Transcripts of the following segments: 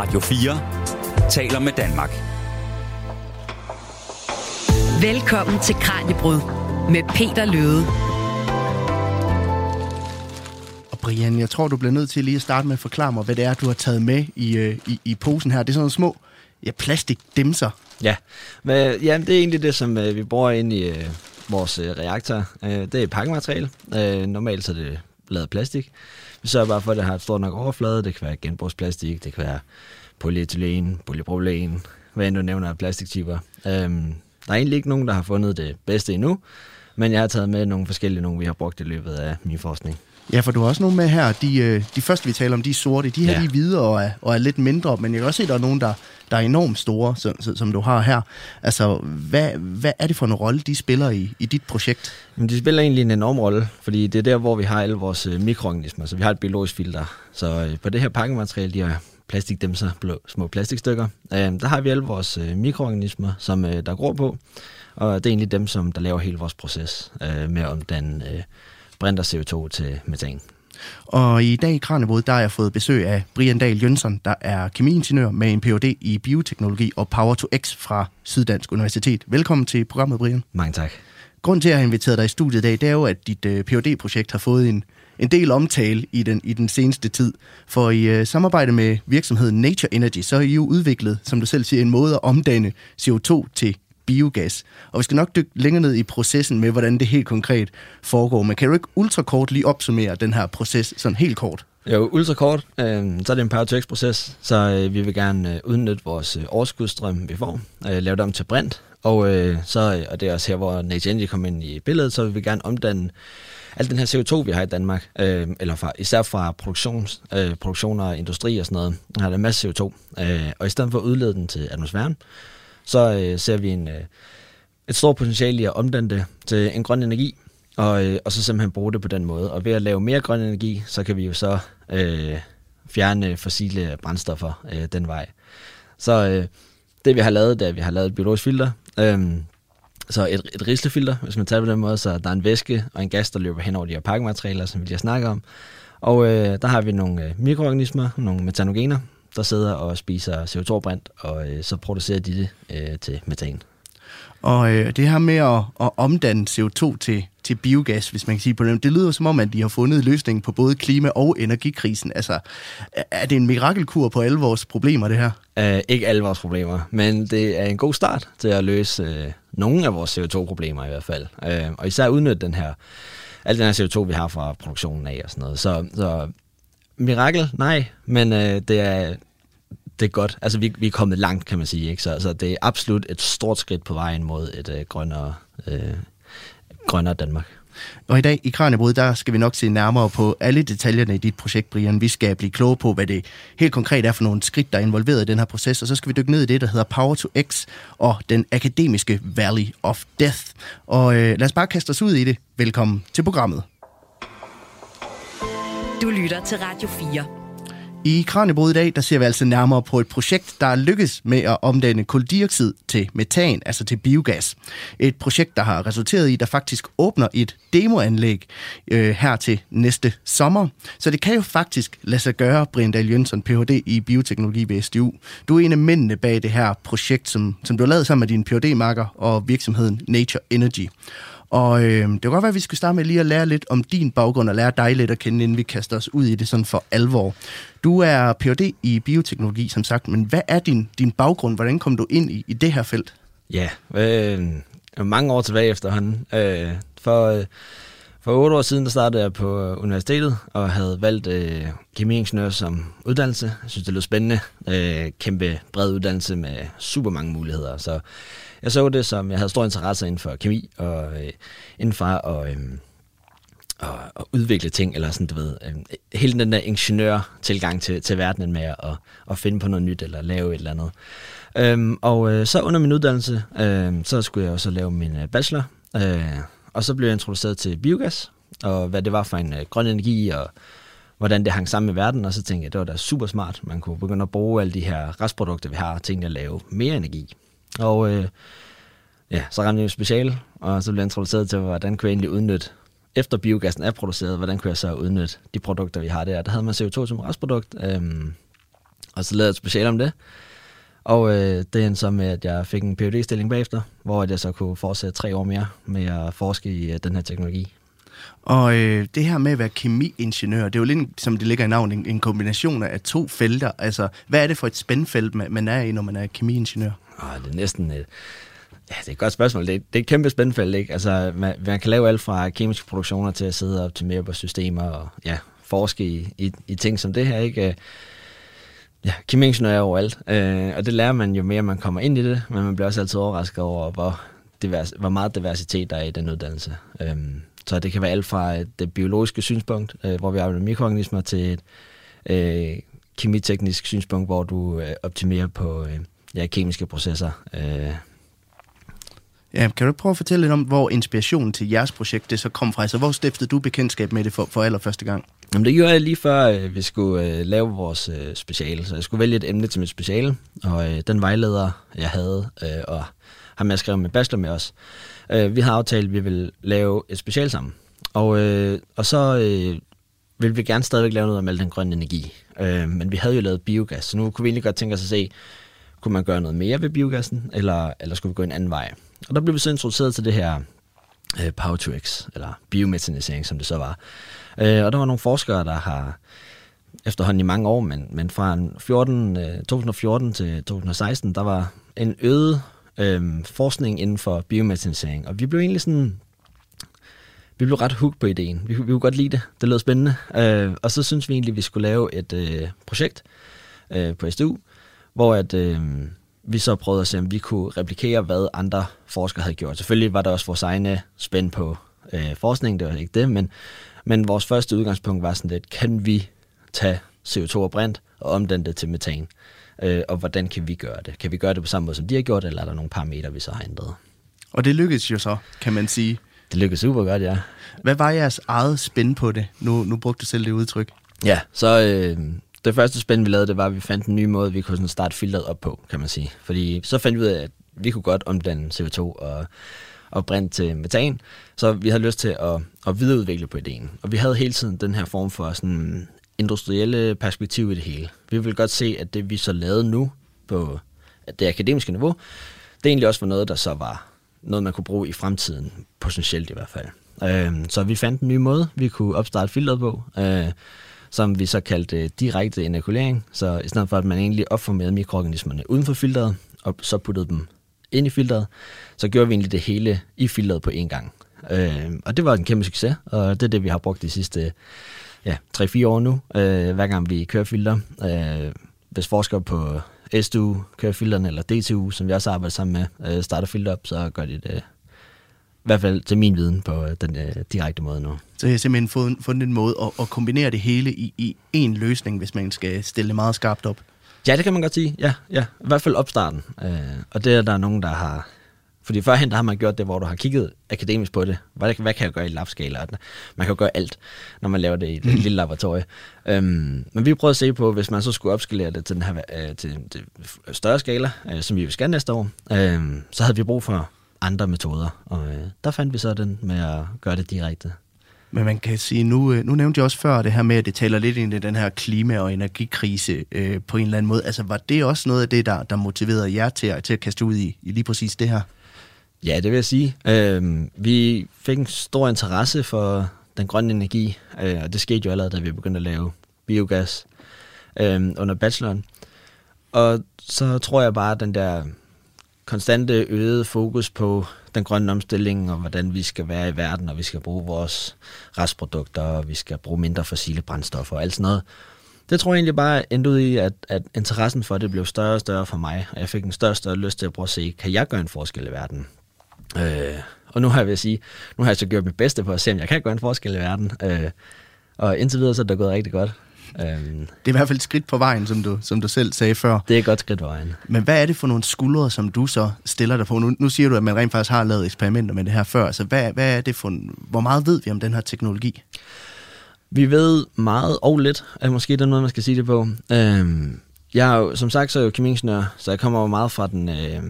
Radio 4 taler med Danmark. Velkommen til Kranjebrud med Peter Løde. Og Brian, jeg tror, du bliver nødt til lige at starte med at forklare mig, hvad det er, du har taget med i, øh, i, i posen her. Det er sådan nogle små ja, plastikdimser. Ja, men, ja, det er egentlig det, som øh, vi bruger ind i øh, vores reaktor. Øh, det er pakkemateriale. Øh, normalt så er det lavet plastik. Vi sørger bare for, at det har et stort nok overflade. Det kan være genbrugsplastik, det kan være polyethylen, polypropylen, hvad end du nævner af plastiktyper. Øhm, der er egentlig ikke nogen, der har fundet det bedste endnu, men jeg har taget med nogle forskellige, nogle vi har brugt i løbet af min forskning. Ja, for du har også nogle med her. De, øh, de første, vi taler om, de er sorte. De her Ja. de er hvide og er, og er lidt mindre, men jeg kan også se, at der er nogle, der, der er enormt store, som, som- du har her. Altså, hvad, hvad er det for en rolle, de spiller i, i dit projekt? Men de spiller egentlig en enorm rolle, fordi det er der, hvor vi har alle vores øh, mikroorganismer, så vi har et biologisk filter. Så øh, på det her pakkemateriale, de her plastikdæmser, blå, små plastikstykker, øh, der har vi alle vores øh, mikroorganismer, som øh, der gror på, og det er egentlig dem, som der laver hele vores proces øh, med at omdanne øh, brint og CO2 til metan. Og i dag i Kranjebrud, der har jeg fået besøg af Brian Dahl Jønsson, der er kemiingeniør med en Ph.D. i bioteknologi og Power to X fra Syddansk Universitet. Velkommen til programmet, Brian. Mange tak. Grunden til, at jeg har inviteret dig i studiet i dag, det er jo, at dit øh, phd projekt har fået en, en del omtale i den, i den seneste tid. For i øh, samarbejde med virksomheden Nature Energy, så har I jo udviklet, som du selv siger, en måde at omdanne CO2 til biogas. Og vi skal nok dykke længere ned i processen med, hvordan det helt konkret foregår. Men kan du ikke ultrakort lige opsummere den her proces sådan helt kort? Jo, ultrakort, øh, så er det en power to x proces så øh, vi vil gerne øh, udnytte vores øh, overskudstrøm, vi får, øh, lave det om til brint, og, øh, så, og det er også her, hvor Nature Energy kommer ind i billedet, så vil vi gerne omdanne al den her CO2, vi har i Danmark, øh, eller fra, især fra produktions, øh, produktioner, og industri og sådan noget, der har der en masse CO2, øh, og i stedet for at udlede den til atmosfæren, så øh, ser vi en, øh, et stort potentiale i at omdanne det til en grøn energi, og, øh, og så simpelthen bruge det på den måde. Og ved at lave mere grøn energi, så kan vi jo så øh, fjerne fossile brændstoffer øh, den vej. Så øh, det vi har lavet, det er, at vi har lavet et biologisk filter. Øh, så et, et rislefilter, hvis man tager det på den måde, så der er en væske og en gas, der løber hen over de her pakkematerialer, som vi lige har snakket om. Og øh, der har vi nogle øh, mikroorganismer, nogle metanogener, der sidder og spiser CO2-brint, og øh, så producerer de det øh, til metan. Og øh, det her med at, at omdanne CO2 til, til biogas, hvis man kan sige på det, det lyder som om, at de har fundet løsningen på både klima- og energikrisen. Altså, er- det en mirakelkur på alle vores problemer, det her? Uh, ikke alle vores problemer, men det er en god start til at løse uh, nogle af vores CO2-problemer i hvert fald. Uh, og især udnytte den her, al den her CO2, vi har fra produktionen af og sådan noget. Så, så mirakel, nej, men øh, det er det er godt. Altså, vi, vi er kommet langt, kan man sige. Ikke? Så, så det er absolut et stort skridt på vejen mod et øh, grønnere, øh, grønnere Danmark. Og i dag i Kranjebrud, der skal vi nok se nærmere på alle detaljerne i dit projekt, Brian. Vi skal blive kloge på, hvad det helt konkret er for nogle skridt, der er involveret i den her proces, og så skal vi dykke ned i det, der hedder Power to X og den akademiske Valley of Death. Og øh, lad os bare kaste os ud i det. Velkommen til programmet. Du lytter til Radio 4. I Kranjebrud i dag, der ser vi altså nærmere på et projekt, der lykkes med at omdanne kuldioxid til metan, altså til biogas. Et projekt, der har resulteret i, at der faktisk åbner et demoanlæg øh, her til næste sommer. Så det kan jo faktisk lade sig gøre, Brian Dahl Jønsson, Ph.D. i bioteknologi ved SDU. Du er en af mændene bag det her projekt, som, som du har lavet sammen med din Ph.D.-marker og virksomheden Nature Energy. Og øh, det kan godt være, at vi skal starte med lige at lære lidt om din baggrund og lære dig lidt at kende, inden vi kaster os ud i det sådan for alvor. Du er Ph.D. i bioteknologi, som sagt, men hvad er din, din baggrund? Hvordan kom du ind i, i det her felt? Ja, øh, mange år tilbage efterhånden. Øh, for, øh, for otte år siden, der startede jeg på øh, universitetet og havde valgt øh, kemiingeniør som uddannelse. Jeg synes, det lød spændende. Øh, kæmpe bred uddannelse med super mange muligheder. Så jeg så det som, jeg havde stor interesse inden for kemi og øh, inden for at, øh, at, at udvikle ting, eller sådan, du ved, øh, hele den der ingeniør-tilgang til, til verdenen med at, at finde på noget nyt, eller lave et eller andet. Øhm, og øh, så under min uddannelse, øh, så skulle jeg også lave min øh, bachelor, øh, og så blev jeg introduceret til biogas, og hvad det var for en øh, grøn energi, og hvordan det hang sammen med verden, og så tænkte jeg, det var da super smart. Man kunne begynde at bruge alle de her restprodukter, vi har, til at lave mere energi. Og øh, ja, så ramte jeg special, og så blev jeg introduceret til, hvordan kunne jeg egentlig udnytte, efter biogassen er produceret, hvordan kunne jeg så udnytte de produkter, vi har der. Der havde man CO2 som restprodukt, øh, og så lavede jeg et special om det. Og øh, det endte så med, at jeg fik en phd stilling bagefter, hvor jeg så kunne fortsætte tre år mere med at forske i øh, den her teknologi. Og øh, det her med at være kemiingeniør, det er jo lidt, som det ligger i navnet, en, en kombination af to felter. Altså, hvad er det for et spændfelt, man, man er i, når man er kemiingeniør? Ah, det er næsten et, ja, det er et godt spørgsmål. Det er, det er et kæmpe spændfelt, ikke? Altså, man, man kan lave alt fra kemiske produktioner til at sidde og optimere på systemer og ja, forske i, i, i ting som det her, ikke? Ja, kemiingeniør er overalt, øh, og det lærer man jo mere, man kommer ind i det, men man bliver også altid overrasket over, hvor, divers, hvor meget diversitet der er i den uddannelse. Øh, så det kan være alt fra det biologiske synspunkt, øh, hvor vi arbejder med mikroorganismer, til et øh, kemiteknisk synspunkt, hvor du øh, optimerer på øh, ja, kemiske processer. Øh. Ja, kan du prøve at fortælle lidt om, hvor inspirationen til jeres projekt det så kom fra? Altså, hvor stiftede du bekendtskab med det for, for allerførste gang? Jamen, det gjorde jeg lige før, øh, vi skulle øh, lave vores øh, speciale. Så jeg skulle vælge et emne til mit speciale, og øh, den vejleder, jeg havde, øh, og ham jeg skrev med bachelor med os, øh, vi har aftalt, at vi vil lave et special sammen. Og, øh, og så øh, vil vi gerne stadigvæk lave noget om al den grønne energi. Øh, men vi havde jo lavet biogas, så nu kunne vi egentlig godt tænke os at se, kunne man gøre noget mere ved biogassen, eller, eller skulle vi gå en anden vej? Og der blev vi så introduceret til det her øh, Power to X, eller biometanisering, som det så var. Øh, og der var nogle forskere, der har efterhånden i mange år, men, men fra 14, øh, 2014 til 2016, der var en øget øh, forskning inden for biometanisering. Og vi blev egentlig sådan vi blev ret hooked på ideen. Vi, vi kunne godt lide det. Det lød spændende. Øh, og så synes vi egentlig, at vi skulle lave et øh, projekt øh, på SDU, hvor at, øh, vi så prøvede at se, om vi kunne replikere, hvad andre forskere havde gjort. Selvfølgelig var der også vores egne spænd på øh, forskning, det var ikke det, men, men vores første udgangspunkt var sådan lidt, kan vi tage CO2 og brint og omdanne det til metan? Øh, og hvordan kan vi gøre det? Kan vi gøre det på samme måde, som de har gjort, eller er der nogle parametre, vi så har ændret? Og det lykkedes jo så, kan man sige. Det lykkedes super godt, ja. Hvad var jeres eget spænd på det? Nu, nu brugte du selv det udtryk. Ja, så øh, det første spænd, vi lavede, det var, at vi fandt en ny måde, vi kunne sådan starte filteret op på, kan man sige. Fordi så fandt vi ud af, at vi kunne godt omdanne CO2 og, og brint til metan, så vi havde lyst til at, at videreudvikle på ideen. Og vi havde hele tiden den her form for sådan industrielle perspektiv i det hele. Vi vil godt se, at det vi så lavede nu på det akademiske niveau, det egentlig også var noget, der så var noget, man kunne bruge i fremtiden, potentielt i hvert fald. Øh, så vi fandt en ny måde, vi kunne opstarte filteret på, øh, som vi så kaldte øh, direkte inokulering. Så i stedet for, at man egentlig opformerede mikroorganismerne uden for filteret, og så puttede dem ind i filteret, så gjorde vi egentlig det hele i filteret på én gang. Øh, og det var en kæmpe succes, og det er det, vi har brugt de sidste ja, 3-4 år nu, øh, hver gang vi kører filter. Øh, hvis forskere på SDU kører filterne, eller DTU, som vi også arbejder sammen med, øh, starter filter op, så gør de det i hvert fald til min viden på øh, den øh, direkte måde nu. Så jeg har simpelthen fundet, fundet en måde at, at kombinere det hele i, i én løsning, hvis man skal stille det meget skarpt op. Ja, det kan man godt sige. Ja, ja. I hvert fald opstarten. Øh, og det er der nogen, der har fordi førhen der har man gjort det, hvor du har kigget akademisk på det. Hvad, hvad kan jeg gøre i labskala? Man kan gøre alt, når man laver det i et mm. lille laboratorie. Um, men vi prøvede at se på, hvis man så skulle opskalere det til den her uh, til, til større skala, uh, som vi vil skal næste år, uh, så havde vi brug for andre metoder. Og uh, der fandt vi så den med at gøre det direkte. Men man kan sige, nu, øh, nu nævnte jeg også før det her med, at det taler lidt ind i den her klima- og energikrise øh, på en eller anden måde. Altså var det også noget af det, der, der motiverede jer til, til at kaste ud i, i lige præcis det her? Ja, det vil jeg sige. Øh, vi fik en stor interesse for den grønne energi, øh, og det skete jo allerede, da vi begyndte at lave biogas øh, under bacheloren. Og så tror jeg bare, at den der konstante øgede fokus på den grønne omstilling, og hvordan vi skal være i verden, og vi skal bruge vores restprodukter, og vi skal bruge mindre fossile brændstoffer og alt sådan noget. Det tror jeg egentlig bare endte ud i, at, at interessen for det blev større og større for mig, og jeg fik en større og større lyst til at prøve at se, kan jeg gøre en forskel i verden? Øh, og nu har jeg ved at sige, nu har jeg så gjort mit bedste på at se, om jeg kan gøre en forskel i verden. Øh, og indtil videre så er det gået rigtig godt. Øh, det er i hvert fald et skridt på vejen, som du, som du selv sagde før. Det er et godt skridt på vejen. Men hvad er det for nogle skuldre, som du så stiller dig på? Nu, nu siger du, at man rent faktisk har lavet eksperimenter med det her før. Så hvad, hvad er det for, hvor meget ved vi om den her teknologi? Vi ved meget og lidt, er måske den måde, man skal sige det på. Øh, jeg er jo, som sagt, så er jeg jo kemiingeniør, så jeg kommer jo meget fra den øh,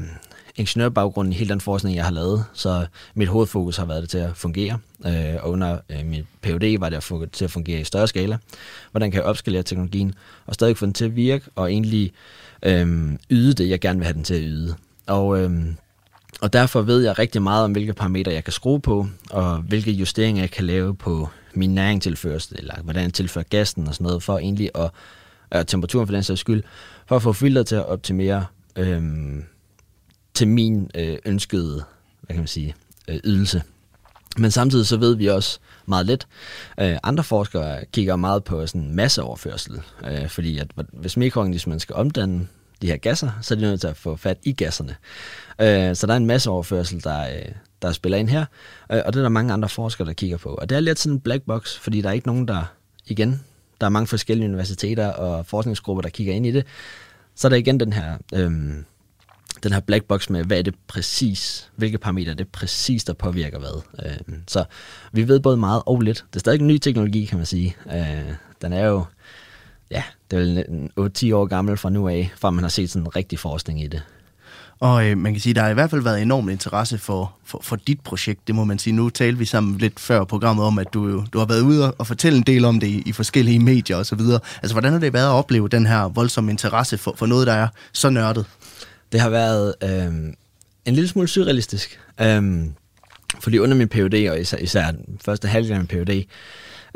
ingeniørbaggrund i hele den forskning, jeg har lavet, så mit hovedfokus har været det til at fungere. Øh, og under øh, mit PhD var det at få det til at fungere i større skala. Hvordan kan jeg opskalere teknologien, og stadig få den til at virke, og egentlig øh, yde det, jeg gerne vil have den til at yde. Og, øh, og derfor ved jeg rigtig meget om, hvilke parametre jeg kan skrue på, og hvilke justeringer jeg kan lave på min næringtilførsel, eller hvordan jeg tilfører gassen og sådan noget, for egentlig at, øh, temperaturen for den sags skyld, for at få filteret til at optimere øh, til min øh, ønskede hvad kan man sige, øh, ydelse. Men samtidig så ved vi også meget lidt. Øh, andre forskere kigger meget på sådan masseoverførsel, øh, fordi at hvis mikroorganismerne skal omdanne de her gasser, så er de nødt til at få fat i gasserne. Øh, så der er en masseoverførsel, der, øh, der spiller ind her, øh, og det er der mange andre forskere, der kigger på. Og det er lidt sådan en black box, fordi der er ikke nogen, der, igen, der er mange forskellige universiteter og forskningsgrupper, der kigger ind i det. Så er der igen den her... Øh, den her black box med, hvad er det præcis, hvilke parametre det præcis, der påvirker hvad. Øh, så vi ved både meget og lidt. Det er stadig en ny teknologi, kan man sige. Øh, den er jo, ja, det er vel 8-10 år gammel fra nu af, fra man har set sådan en rigtig forskning i det. Og øh, man kan sige, der har i hvert fald været enorm interesse for, for, for dit projekt, det må man sige. Nu talte vi sammen lidt før programmet om, at du, du har været ude og fortælle en del om det i, i forskellige medier osv. Altså, hvordan har det været at opleve den her voldsomme interesse for, for noget, der er så nørdet? Det har været øh, en lille smule surrealistisk. Øh, fordi under min PhD, og især, især den første halvdel af min PhD,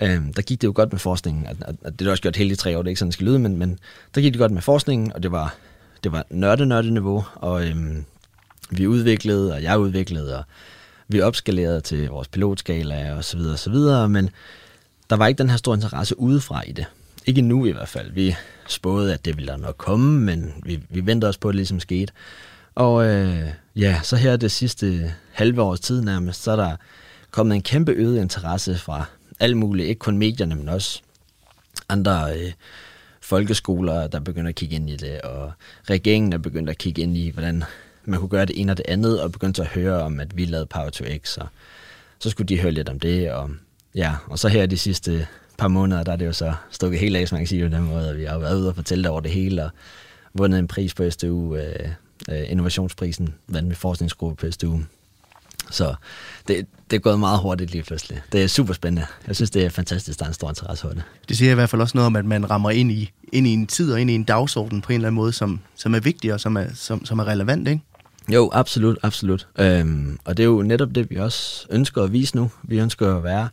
øh, der gik det jo godt med forskningen. Og, og, og det har også gjort hele de tre år, det er ikke sådan, det skal lyde, men, men der gik det godt med forskningen, og det var, det var nørde-nørde-niveau, og øh, vi udviklede, og jeg udviklede, og vi opskalerede til vores pilotskala og så videre, og så videre, men der var ikke den her store interesse udefra i det. Ikke nu i hvert fald. Vi spåede, at det ville der nok komme, men vi, vi ventede også på, at det ligesom skete. Og øh, ja, så her det sidste halve års tid nærmest, så er der kommet en kæmpe øget interesse fra alle mulige, ikke kun medierne, men også andre øh, folkeskoler, der begynder at kigge ind i det, og regeringen er begyndt at kigge ind i, hvordan man kunne gøre det ene og det andet, og begyndte at høre om, at vi lavede Power to X, og så skulle de høre lidt om det, og ja, og så her de sidste par måneder, der er det jo så stukket helt af, som man kan sige på den måde, vi har været ude og fortælle over det hele, og vundet en pris på SDU, øh, øh, innovationsprisen, vandt med forskningsgruppe på SDU. Så det, det er gået meget hurtigt lige pludselig. Det er super spændende. Jeg synes, det er fantastisk, der er en stor interesse for det. Det siger i hvert fald også noget om, at man rammer ind i, ind i en tid og ind i en dagsorden på en eller anden måde, som, som er vigtig og som er, som, som er relevant, ikke? Jo, absolut, absolut. Øhm, og det er jo netop det, vi også ønsker at vise nu. Vi ønsker at være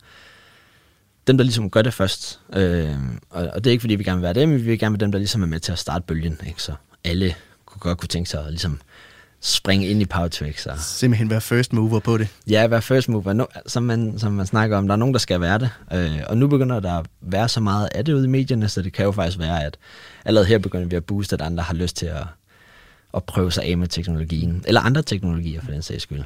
dem, der ligesom gør det først. Øh, og, og det er ikke, fordi vi gerne vil være dem, men vi vil gerne være dem, der ligesom er med til at starte bølgen. Ikke? Så alle kunne godt kunne tænke sig at ligesom springe ind i Power to X. Og... Simpelthen være first mover på det. Ja, være first mover, no, som, man, som man snakker om. Der er nogen, der skal være det. Øh, og nu begynder der at være så meget af det ude i medierne, så det kan jo faktisk være, at allerede her begynder vi at booste, at andre har lyst til at, at prøve sig af med teknologien. Eller andre teknologier, for den sags skyld.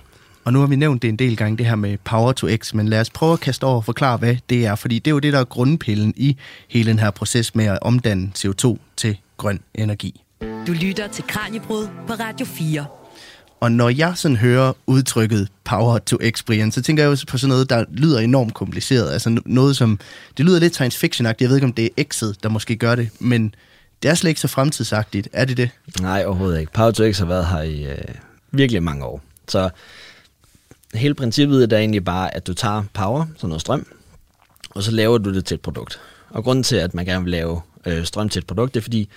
Og nu har vi nævnt det en del gange, det her med Power to X, men lad os prøve at kaste over og forklare, hvad det er, fordi det er jo det, der er grundpillen i hele den her proces med at omdanne CO2 til grøn energi. Du lytter til Kranjebrud på Radio 4. Og når jeg sådan hører udtrykket power to x, Brian, så tænker jeg jo på sådan noget, der lyder enormt kompliceret. Altså noget som, det lyder lidt science fiction -agtigt. Jeg ved ikke, om det er X'et, der måske gør det, men det er slet ikke så fremtidsagtigt. Er det det? Nej, overhovedet ikke. Power to x har været her i øh, virkelig mange år. Så hele princippet er egentlig bare, at du tager power, sådan noget strøm, og så laver du det til et produkt. Og grunden til, at man gerne vil lave øh, strøm til et produkt, det er fordi,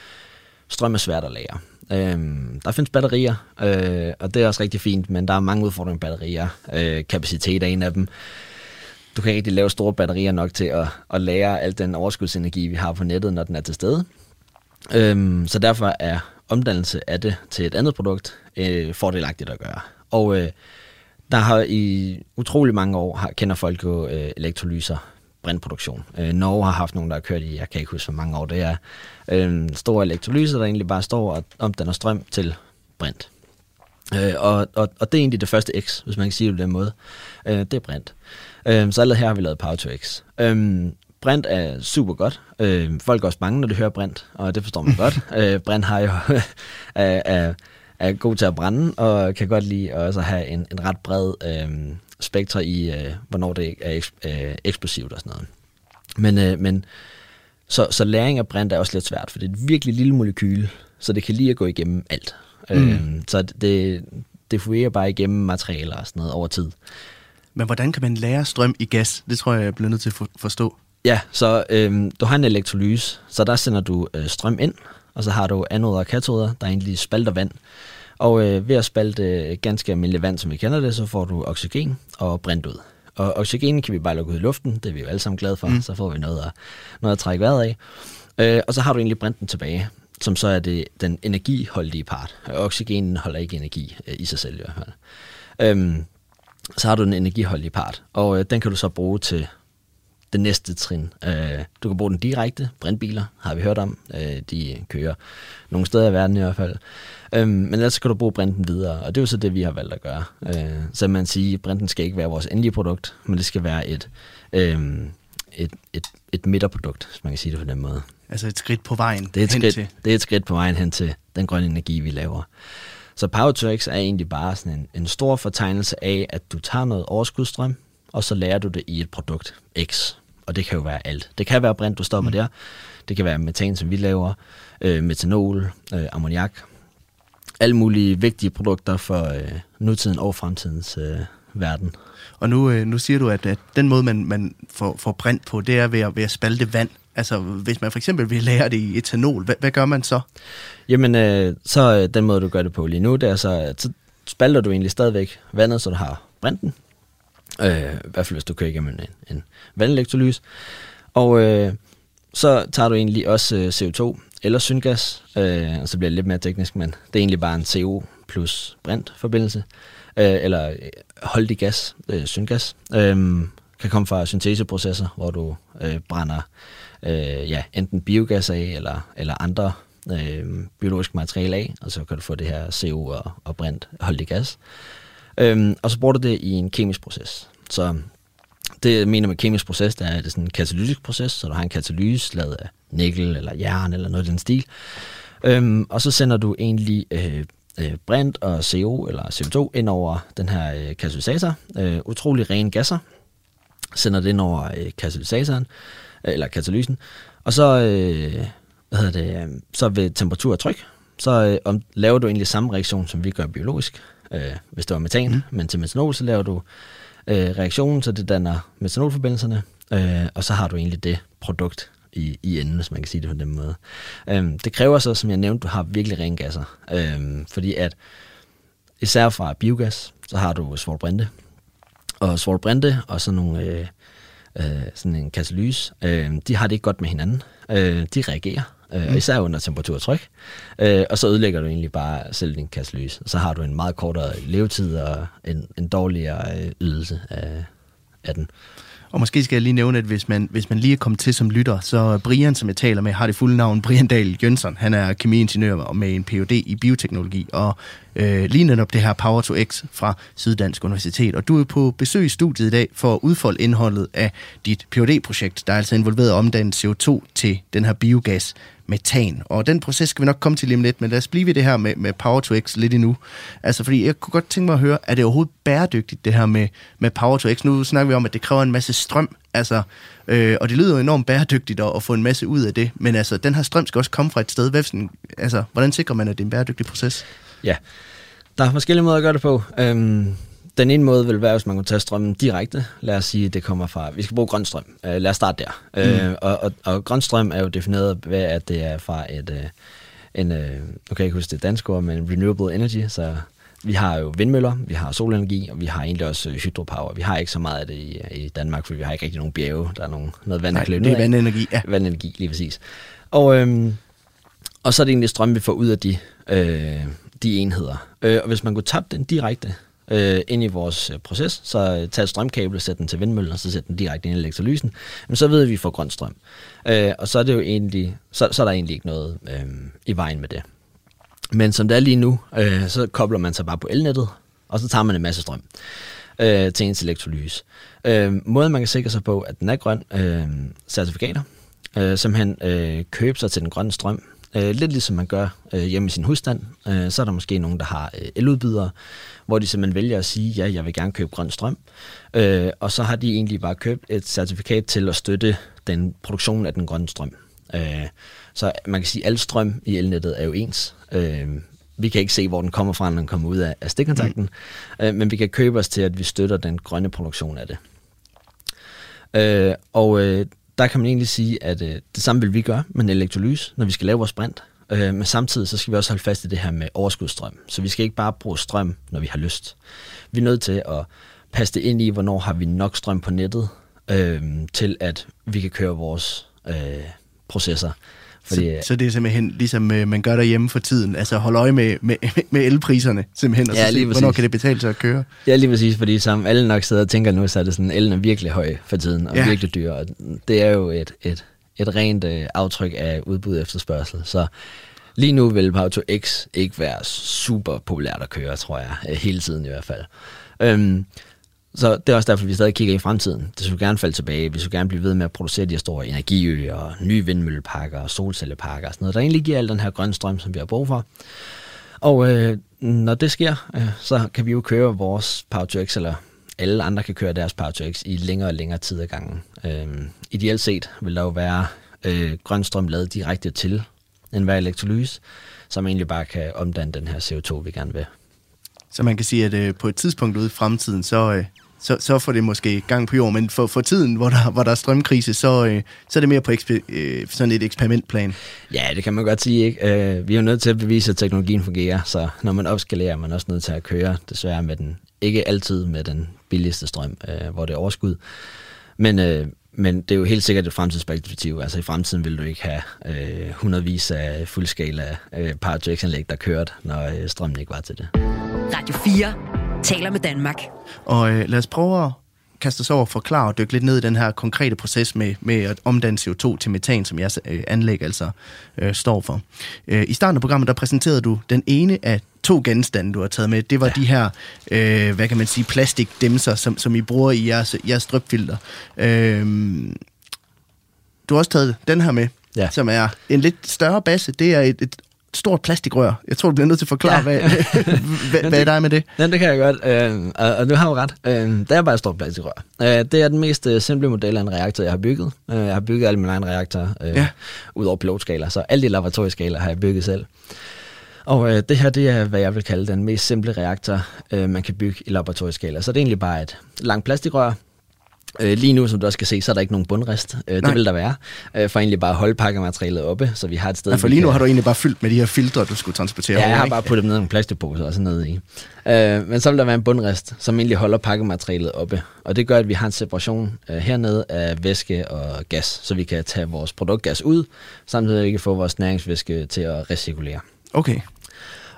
strøm er svært at lære. Øhm, der findes batterier, øh, og det er også rigtig fint, men der er mange udfordringer med batterier. Øh, kapacitet er en af dem. Du kan ikke lave store batterier nok til at, at lære al den overskudsenergi, vi har på nettet, når den er til stede. Øhm, så derfor er omdannelse af det til et andet produkt øh, fordelagtigt at gøre. Og øh, der har i utrolig mange år har, kender folk jo øh, elektrolyser, brintproduktion. Øh, Norge har haft nogen, der har kørt i, jeg kan ikke huske, hvor mange år det er, øh, store elektrolyser, der egentlig bare står og omdanner strøm til brint. Øh, og, og, og det er egentlig det første X, hvis man kan sige det på den måde. Øh, det er brint. Øh, så allerede her har vi lavet Power to X. Øh, brint er super godt. Øh, folk er også bange, når de hører brint, og det forstår man godt. øh, brint har jo er, er, er god til at brænde, og kan godt lide at også have en, en ret bred øh, spektre i, øh, hvornår det er eks, øh, eksplosivt og sådan noget. Men, øh, men så, så læring af brint er også lidt svært, for det er et virkelig lille molekyle, så det kan lige at gå igennem alt. Mm. Øh, så det, diffuerer bare igennem materialer og sådan noget over tid. Men hvordan kan man lære strøm i gas? Det tror jeg, jeg bliver nødt til at forstå. Ja, så øh, du har en elektrolyse, så der sender du øh, strøm ind, og så har du anoder og katoder, der egentlig spalter vand. Og øh, ved at spalte øh, ganske almindelig vand, som vi kender det, så får du oxygen og brint ud. Og oxygen kan vi bare lukke ud i luften, det er vi jo alle sammen glade for, mm. så får vi noget at, noget at trække vejret af. Øh, og så har du egentlig brinten tilbage, som så er det den energiholdige part. Oxygenen holder ikke energi øh, i sig selv i hvert fald. Øhm, så har du den energiholdige part, og øh, den kan du så bruge til det næste trin. Øh, du kan bruge den direkte. Brintbiler har vi hørt om. Øh, de kører nogle steder i verden i hvert fald. Øh, men ellers kan du bruge brinten videre, og det er jo så det, vi har valgt at gøre. Øh, så man siger, at brinten skal ikke være vores endelige produkt, men det skal være et, øh, et, et, et midterprodukt, hvis man kan sige det på den måde. Altså et skridt på vejen det er et hen skridt, til... Det er et skridt på vejen hen til den grønne energi, vi laver. Så Power to X er egentlig bare sådan en, en stor fortegnelse af, at du tager noget overskudstrøm, og så lærer du det i et produkt X. Og det kan jo være alt. Det kan være brint, du står med mm. der. Det kan være metan, som vi laver, øh, metanol, øh, ammoniak. Alle mulige vigtige produkter for øh, nutiden og fremtidens øh, verden. Og nu, øh, nu siger du, at, at den måde, man, man får, får brint på, det er ved at, ved at spalte vand. Altså, hvis man for eksempel vil lære det i etanol, hvad, hvad gør man så? Jamen, øh, så øh, den måde, du gør det på lige nu, det er så, så spalter du egentlig stadigvæk vandet, så du har brinten. Øh, I hvert fald, hvis du kører igennem en, en vandelektrolys. Og øh, så tager du egentlig også øh, CO2 eller syngas, øh, og så bliver det lidt mere teknisk, men det er egentlig bare en CO plus brint forbindelse, øh, eller øh, holdig gas, øh, syngas, øh, kan komme fra synteseprocesser, hvor du øh, brænder øh, ja, enten biogas af, eller, eller andre øh, biologiske materiale af, og så kan du få det her CO og, og brint holdig gas. Øhm, og så bruger du det i en kemisk proces. Så det jeg mener med kemisk proces, det er, at det er sådan en katalytisk proces, så du har en katalyse lavet af nikkel eller jern eller noget i den stil. Øhm, og så sender du egentlig øh, øh, brint og CO eller CO2 ind over den her øh, katalysator. Øh, utrolig rene gasser. Sender det ind over øh, katalysatoren, øh, eller katalysen. Og så, øh, hvad hedder det, øh, så ved temperatur og tryk, så øh, om, laver du egentlig samme reaktion, som vi gør biologisk, øh, hvis det var metan. Mm. Men til metanol, så laver du øh, reaktionen, så det danner metanolforbindelserne, øh, og så har du egentlig det produkt i, i enden, hvis man kan sige det på den måde. Øh, det kræver så, som jeg nævnte, du har virkelig rene gasser, øh, fordi at især fra biogas, så har du svovlbrinte, og svovlbrinte og sådan nogle øh, øh, sådan en katalyse, øh, de har det ikke godt med hinanden. Øh, de reagerer, øh, mm. især under temperatur og tryk. Øh, og så ødelægger du egentlig bare selv din katalyse. Så har du en meget kortere levetid og en, en dårligere øh, ydelse af, af den. Og måske skal jeg lige nævne, at hvis man, hvis man lige er kommet til som lytter, så Brian, som jeg taler med, har det fulde navn Brian Dahl Jønsson. Han er kemiingeniør og med en Ph.D. i bioteknologi, og øh, lige netop det her Power to X fra Syddansk Universitet. Og du er på besøg i studiet i dag for at udfolde indholdet af dit phd projekt der er altså involveret om den CO2 til den her biogas metan. Og den proces skal vi nok komme til lige om lidt, men lad os blive ved det her med, med Power to X lidt endnu. Altså, fordi jeg kunne godt tænke mig at høre, er det overhovedet bæredygtigt, det her med, med Power to X? Nu snakker vi om, at det kræver en masse strøm, altså, øh, og det lyder jo enormt bæredygtigt at, at få en masse ud af det, men altså, den her strøm skal også komme fra et sted. Hvad, sådan, altså, hvordan sikrer man, at det er en bæredygtig proces? Ja, der er forskellige måder at gøre det på. Øhm, den ene måde vil være, hvis man kunne tage strømmen direkte. Lad os sige, at det kommer fra... Vi skal bruge grøn strøm. Uh, lad os starte der. Mm. Uh, og, og, og grøn strøm er jo defineret ved, at det er fra et... Uh, en, uh, nu kan jeg ikke huske det danske ord, men renewable energy. Så vi har jo vindmøller, vi har solenergi, og vi har egentlig også hydropower. Vi har ikke så meget af det i, i Danmark, for vi har ikke rigtig nogen bjerge. Der er nogen, noget vand, Nej, det er vandenergi, ja. Vandenergi, lige præcis. Og, øhm, og så er det egentlig strøm, vi får ud af de, øh, de enheder. Øh, og hvis man kunne tabe den direkte øh, ind i vores øh, proces, så øh, tage et strømkabel, sæt den til vindmøllen, og så sæt den direkte ind i elektrolysen, men så ved vi, at vi får grøn strøm. Øh, og så er det jo egentlig, så, så er der egentlig ikke noget øh, i vejen med det. Men som det er lige nu, øh, så kobler man sig bare på elnettet, og så tager man en masse strøm øh, til ens elektrolyse. Øh, måden man kan sikre sig på, at den er grøn, øh, certifikater, øh, simpelthen øh, købe sig til den grønne strøm, Øh, lidt ligesom man gør øh, hjemme i sin husstand, øh, så er der måske nogen, der har øh, eludbydere, hvor de simpelthen vælger at sige, ja, jeg vil gerne købe grøn strøm. Øh, og så har de egentlig bare købt et certifikat til at støtte den produktion af den grønne strøm. Øh, så man kan sige, at al strøm i elnettet er jo ens. Øh, vi kan ikke se, hvor den kommer fra, når den kommer ud af, af stikkontakten, mm. øh, men vi kan købe os til, at vi støtter den grønne produktion af det. Øh, og øh, der kan man egentlig sige, at øh, det samme vil vi gøre med elektrolyse, elektrolys, når vi skal lave vores brint. Øh, men samtidig så skal vi også holde fast i det her med overskudsstrøm. Så vi skal ikke bare bruge strøm, når vi har lyst. Vi er nødt til at passe det ind i, hvornår har vi nok strøm på nettet, øh, til at vi kan køre vores øh, processer. Fordi, så, så det er simpelthen ligesom øh, man gør derhjemme for tiden, altså holde øje med, med, med elpriserne simpelthen, og ja, så se, hvornår kan det betale sig at køre? Ja, lige præcis, fordi som alle nok sidder og tænker nu, så er det sådan, elen er virkelig høj for tiden, og ja. virkelig dyr, og det er jo et, et, et rent øh, aftryk af udbud efter spørgsel, så lige nu vil Pauto X ikke være super populært at køre, tror jeg, øh, hele tiden i hvert fald. Øhm, så det er også derfor, vi stadig kigger i fremtiden. Det skulle gerne falde tilbage. Vi skulle gerne blive ved med at producere de her store energiøer, og nye vindmølleparker og solcelleparker og sådan noget, der egentlig giver al den her grønne strøm, som vi har brug for. Og øh, når det sker, øh, så kan vi jo køre vores Power X, eller alle andre kan køre deres Power X i længere og længere tid ad gangen. Øh, ideelt set vil der jo være øh, grøn strøm lavet direkte til en hver elektrolyse, som egentlig bare kan omdanne den her CO2, vi gerne vil. Så man kan sige, at øh, på et tidspunkt ude i fremtiden, så, øh, så, så får det måske gang på jord, men for, for tiden, hvor der, hvor der er strømkrise, så, øh, så er det mere på eksper, øh, sådan et eksperimentplan. Ja, det kan man godt sige. Ikke? Øh, vi er jo nødt til at bevise, at teknologien fungerer, så når man opskalerer, er man også nødt til at køre, desværre med den, ikke altid med den billigste strøm, øh, hvor det er overskud. Men, øh, men det er jo helt sikkert et fremtidsperspektiv. Altså i fremtiden vil du ikke have øh, hundredvis af fuldskala øh, power der kørte, når øh, strømmen ikke var til det. Radio 4 taler med Danmark. Og øh, lad os prøve at kaste os over og forklare og dykke lidt ned i den her konkrete proces med, med at omdanne CO2 til metan, som jeres øh, anlæg altså øh, står for. Øh, I starten af programmet, der præsenterede du den ene af to genstande, du har taget med. Det var ja. de her, øh, hvad kan man sige, plastikdæmser, som, som I bruger i jeres, jeres drøbfilter. Øh, du har også taget den her med, ja. som er en lidt større base. Det er et, et stort plastikrør. Jeg tror, du bliver nødt til at forklare, ja. hvad, hvad, hvad er der med det? Ja, det kan jeg godt, øh, og, og du har jo ret. Øh, det er bare et stort plastikrør. Øh, det er den mest øh, simple model af en reaktor, jeg har bygget. Øh, jeg har bygget alle mine egne reaktorer, øh, ja. ud over pilotskala, så alle de laboratorieskaler har jeg bygget selv. Og øh, det her, det er, hvad jeg vil kalde den mest simple reaktor, øh, man kan bygge i laboratorieskala. Så det er egentlig bare et langt plastikrør, Øh, lige nu, som du også kan se, så er der ikke nogen bundrest. Øh, det vil der være, øh, for egentlig bare at holde pakkematerialet oppe, så vi har et sted... Ja, for lige nu kan... har du egentlig bare fyldt med de her filtre, du skulle transportere Ja, jeg har bare puttet dem ned i nogle plastikposer og sådan noget i. Øh, men så vil der være en bundrest, som egentlig holder pakkematerialet oppe. Og det gør, at vi har en separation øh, hernede af væske og gas, så vi kan tage vores produktgas ud, samtidig ikke få vores næringsvæske til at recirkulere. Okay.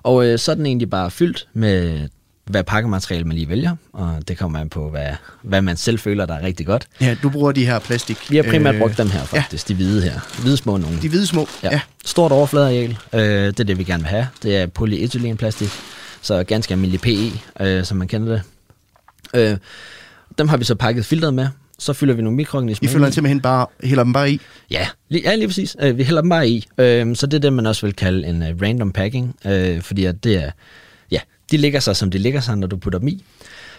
Og øh, så er den egentlig bare fyldt med hvad pakkemateriale man lige vælger, og det kommer man på, hvad, hvad man selv føler, der er rigtig godt. Ja, du bruger de her plastik. Vi har primært brugt dem her faktisk, ja. de hvide her. Hvide små nogle. De hvide små, ja. ja. Stort overfladeareal, øh, det er det, vi gerne vil have. Det er polyetylenplastik, så ganske almindelig PE, øh, som man kender det. Øh, dem har vi så pakket filteret med, så fylder vi nogle mikroorganismer I fylder dem simpelthen bare, hælder dem bare i? Ja, lige, ja, lige præcis. Øh, vi hælder dem bare i. Øh, så det er det, man også vil kalde en uh, random packing, øh, fordi at det er de ligger sig, som de ligger sig, når du putter dem i.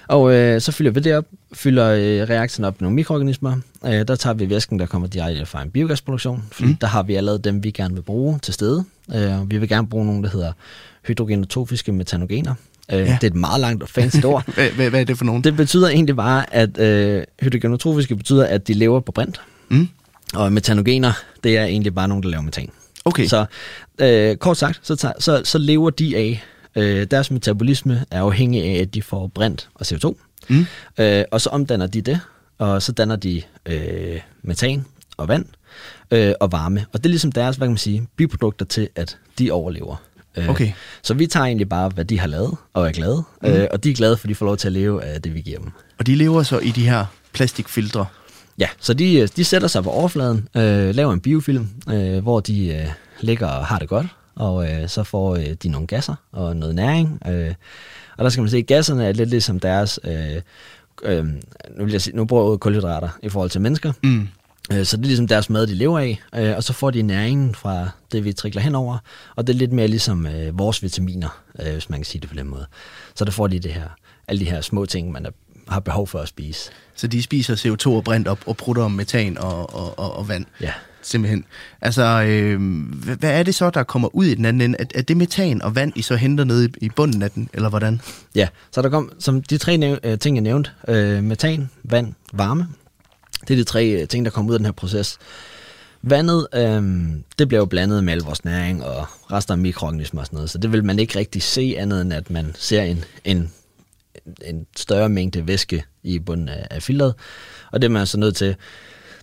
Og øh, så fylder vi det op, fylder øh, reaktoren op med nogle mikroorganismer. Øh, der tager vi væsken, der kommer direkte fra en biogasproduktion, fordi mm. der har vi allerede dem, vi gerne vil bruge til stede. Øh, vi vil gerne bruge nogle, der hedder hydrogenotrofiske metanogener. Øh, ja. Det er et meget langt og fancy ord. hvad, hvad, hvad er det for nogen? Det betyder egentlig bare, at øh, hydrogenotrofiske betyder, at de lever på brint. Mm. Og metanogener, det er egentlig bare nogen, der laver metan. Okay. Så øh, kort sagt, så, tager, så, så lever de af Øh, deres metabolisme er afhængig af, at de får brint og CO2. Mm. Øh, og så omdanner de det, og så danner de øh, metan og vand øh, og varme. Og det er ligesom deres, hvad kan man sige, biprodukter til, at de overlever. Øh, okay. Så vi tager egentlig bare, hvad de har lavet, og er glade. Mm. Øh, og de er glade, for de får lov til at leve af det, vi giver dem. Og de lever så i de her plastikfiltre? Ja, så de, de sætter sig på overfladen, øh, laver en biofilm, øh, hvor de øh, ligger og har det godt, og øh, så får øh, de nogle gasser og noget næring. Øh, og der skal man se, at gasserne er lidt ligesom deres, øh, øh, nu, vil jeg sige, nu bruger jeg kulhydrater i forhold til mennesker, mm. øh, så det er ligesom deres mad, de lever af, øh, og så får de næringen fra det, vi trikler henover, og det er lidt mere ligesom øh, vores vitaminer, hvis man kan sige det på den måde. Så der får de det her, alle de her små ting, man har behov for at spise. Så de spiser CO2 og brint op og prutter om metan og, og, og, og vand. Ja. Simpelthen. Altså, øh, hvad, hvad er det så, der kommer ud i den anden ende? Er, er det metan og vand, I så henter nede i, i bunden af den, eller hvordan? Ja, så der kom som de tre næv- øh, ting, jeg nævnte, øh, metan, vand, varme, det er de tre øh, ting, der kommer ud af den her proces. Vandet, øh, det bliver jo blandet med al vores næring og rester af mikroorganismer og sådan noget, så det vil man ikke rigtig se andet end, at man ser en, en, en større mængde væske i bunden af, af filteret, og det er man så nødt til.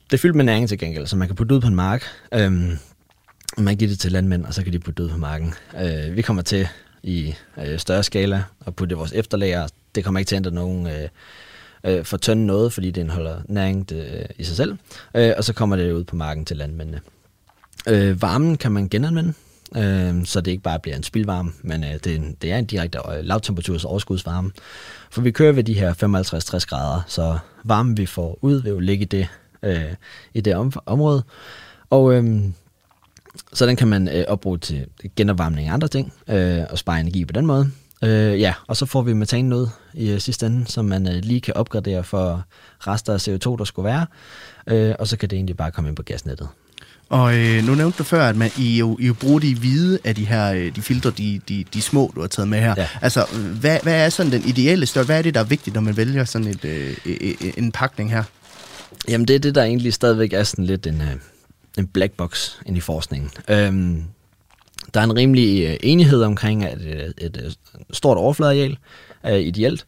Det er fyldt med næring til gengæld, så man kan putte ud på en mark, Øhm, man giver det til landmænd, og så kan de putte det ud på marken. Øh, vi kommer til i øh, større skala at putte vores efterlager. Det kommer ikke til at ændre nogen øh, øh, for tynde noget, fordi det indeholder næring det, øh, i sig selv. Øh, og så kommer det ud på marken til landmændene. Øh, varmen kan man genanvende, øh, så det ikke bare bliver en spildvarme, men øh, det, er en- det er en direkte øh, lavtemperaturs overskudsvarme. For vi kører ved de her 55-60 grader, så varmen vi får ud vil jo ligge i det, øh, i det om, område. Og øh, så den kan man øh, opbruge til genopvarmning af andre ting, øh, og spare energi på den måde. Øh, ja, og så får vi metan ud i øh, sidste ende, som man øh, lige kan opgradere for rester af CO2, der skulle være, øh, og så kan det egentlig bare komme ind på gasnettet. Og øh, nu nævnte du før, at man, I, jo, I jo bruger de hvide af de her øh, de filtre, de, de, de små, du har taget med her. Ja. Altså, hvad, hvad er sådan den ideelle størrelse? Hvad er det, der er vigtigt, når man vælger sådan et, øh, øh, en pakning her? Jamen det er det, der egentlig stadigvæk er sådan lidt en, øh, en black box ind i forskningen. Øhm, der er en rimelig øh, enighed omkring, at et, et, et stort overfladeareal er ideelt,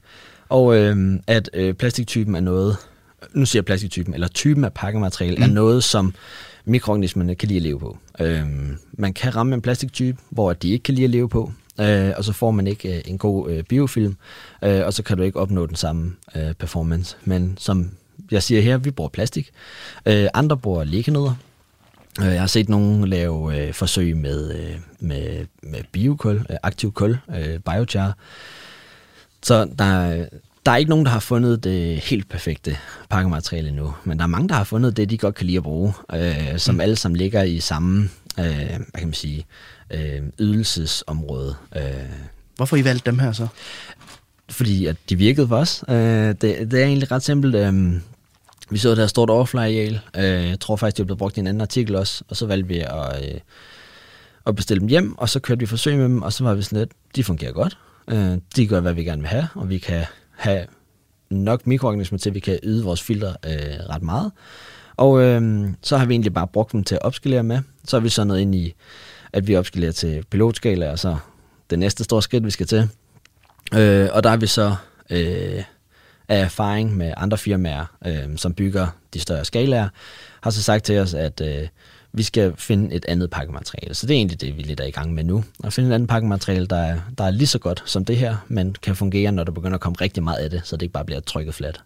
og øh, at øh, plastiktypen er noget, nu siger jeg plastiktypen, eller typen af pakkemateriale, mm. er noget, som mikroorganismerne kan lide at leve på. Øh, man kan ramme en plastiktype, hvor de ikke kan lide at leve på, øh, og så får man ikke øh, en god øh, biofilm, øh, og så kan du ikke opnå den samme øh, performance. Men som jeg siger her, vi bruger plastik. Øh, andre bruger liggenødder. Øh, Jeg har set nogen lave øh, forsøg med, øh, med, med biokul, øh, aktiv kul, øh, biochar. Så der, er- der er ikke nogen, der har fundet det helt perfekte pakkemateriale endnu, men der er mange, der har fundet det, de godt kan lide at bruge, øh, som alle sammen ligger i samme øh, hvad kan man sige, øh, ydelsesområde. Øh, Hvorfor I valgte dem her så? fordi at de virkede for os. Øh, det, det er egentlig ret simpelt. Øh, vi så det her stort overfladeareal. Øh, jeg tror faktisk, det blev brugt i en anden artikel også, og så valgte vi at, øh, at bestille dem hjem, og så kørte vi forsøg med dem, og så var vi sådan lidt, de fungerer godt. Øh, de gør, hvad vi gerne vil have, og vi kan have nok mikroorganismer til, at vi kan yde vores filter øh, ret meget. Og øh, så har vi egentlig bare brugt dem til at opskalere med. Så er vi så nået ind i, at vi opskalerer til pilotskala, og så det næste store skridt, vi skal til. Øh, og der er vi så øh, af erfaring med andre firmaer, øh, som bygger de større skalaer, har så sagt til os, at øh, vi skal finde et andet pakkemateriale. Så det er egentlig det, vi lidt er i gang med nu. At finde et andet pakkemateriale, der er, der er lige så godt som det her, men kan fungere, når der begynder at komme rigtig meget af det, så det ikke bare bliver trykket fladt.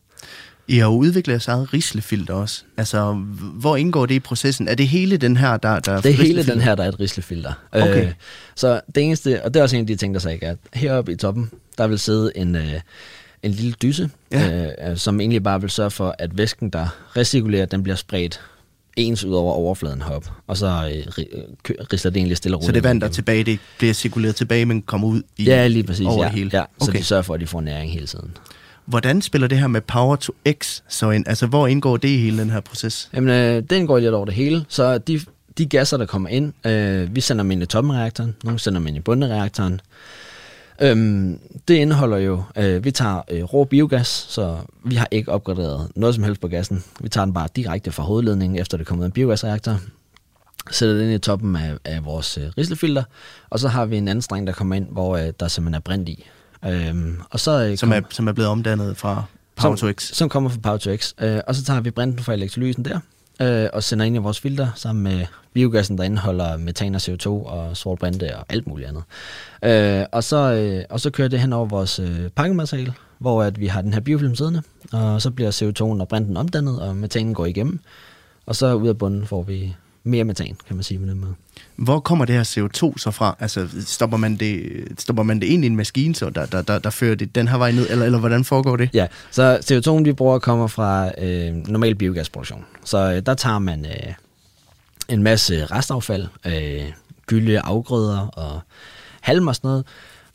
I har udviklet jeres eget rislefilter også. Altså, hvor indgår det i processen? Er det hele den her, der... der Det er hele den her, der er et rislefilter. Okay. Øh, så det eneste, og det er også en af de ting, der så ikke er, heroppe i toppen, der vil sidde en, øh, en lille dyse, Ja. øh, som egentlig bare vil sørge for, at væsken, der recirkulerer, den bliver spredt ens ud over overfladen heroppe, og så øh, øh, risler det egentlig stille og roligt. Så det vand, der er tilbage, det bliver cirkuleret tilbage, men kommer ud i, Ja, lige præcis. over ja, det hele. Ja, så okay. de sørger for, at de får næring hele tiden. Hvordan spiller det her med Power to X så ind? Altså, hvor indgår det i hele den her proces? Jamen, øh, den går lidt over det hele. Så de, de gasser, der kommer ind, øh, vi sender dem ind i toppen af reaktoren, nogle sender dem ind i bunden af reaktoren. Øhm, det indeholder jo, øh, vi tager øh, rå biogas, så vi har ikke opgraderet noget som helst på gassen. Vi tager den bare direkte fra hovedledningen, efter det kommer ud af en biogasreaktor. Sætter den ind i toppen af, af vores øh, rislefilter, og så har vi en anden streng, der kommer ind, hvor øh, der simpelthen er brint i. Øhm, og så, øh, Som er, kom- som er blevet omdannet fra Power som, to X? Som kommer fra Power to X. Øh, og så tager vi brinten fra elektrolysen der, øh, og sender ind i vores filter sammen med biogassen, der indeholder metan og CO2 og sort brinte og alt muligt andet. Øh, og, så, øh, og så kører det hen over vores øh, pakkemateriale, hvor at vi har den her biofilm siddende, og så bliver CO2'en og brinten omdannet, og metanen går igennem. Og så ud af bunden får vi mere metan, kan man sige på den måde. Hvor kommer det her CO2 så fra? Altså, stopper man det, stopper man det ind i en maskine, så der, der, der, der fører det den her vej ned, eller, eller hvordan foregår det? Ja, så CO2'en vi bruger kommer fra øh, normal biogasproduktion. Så øh, der tager man øh, en masse restaffald, øh, gylde, afgrøder og halm og sådan noget,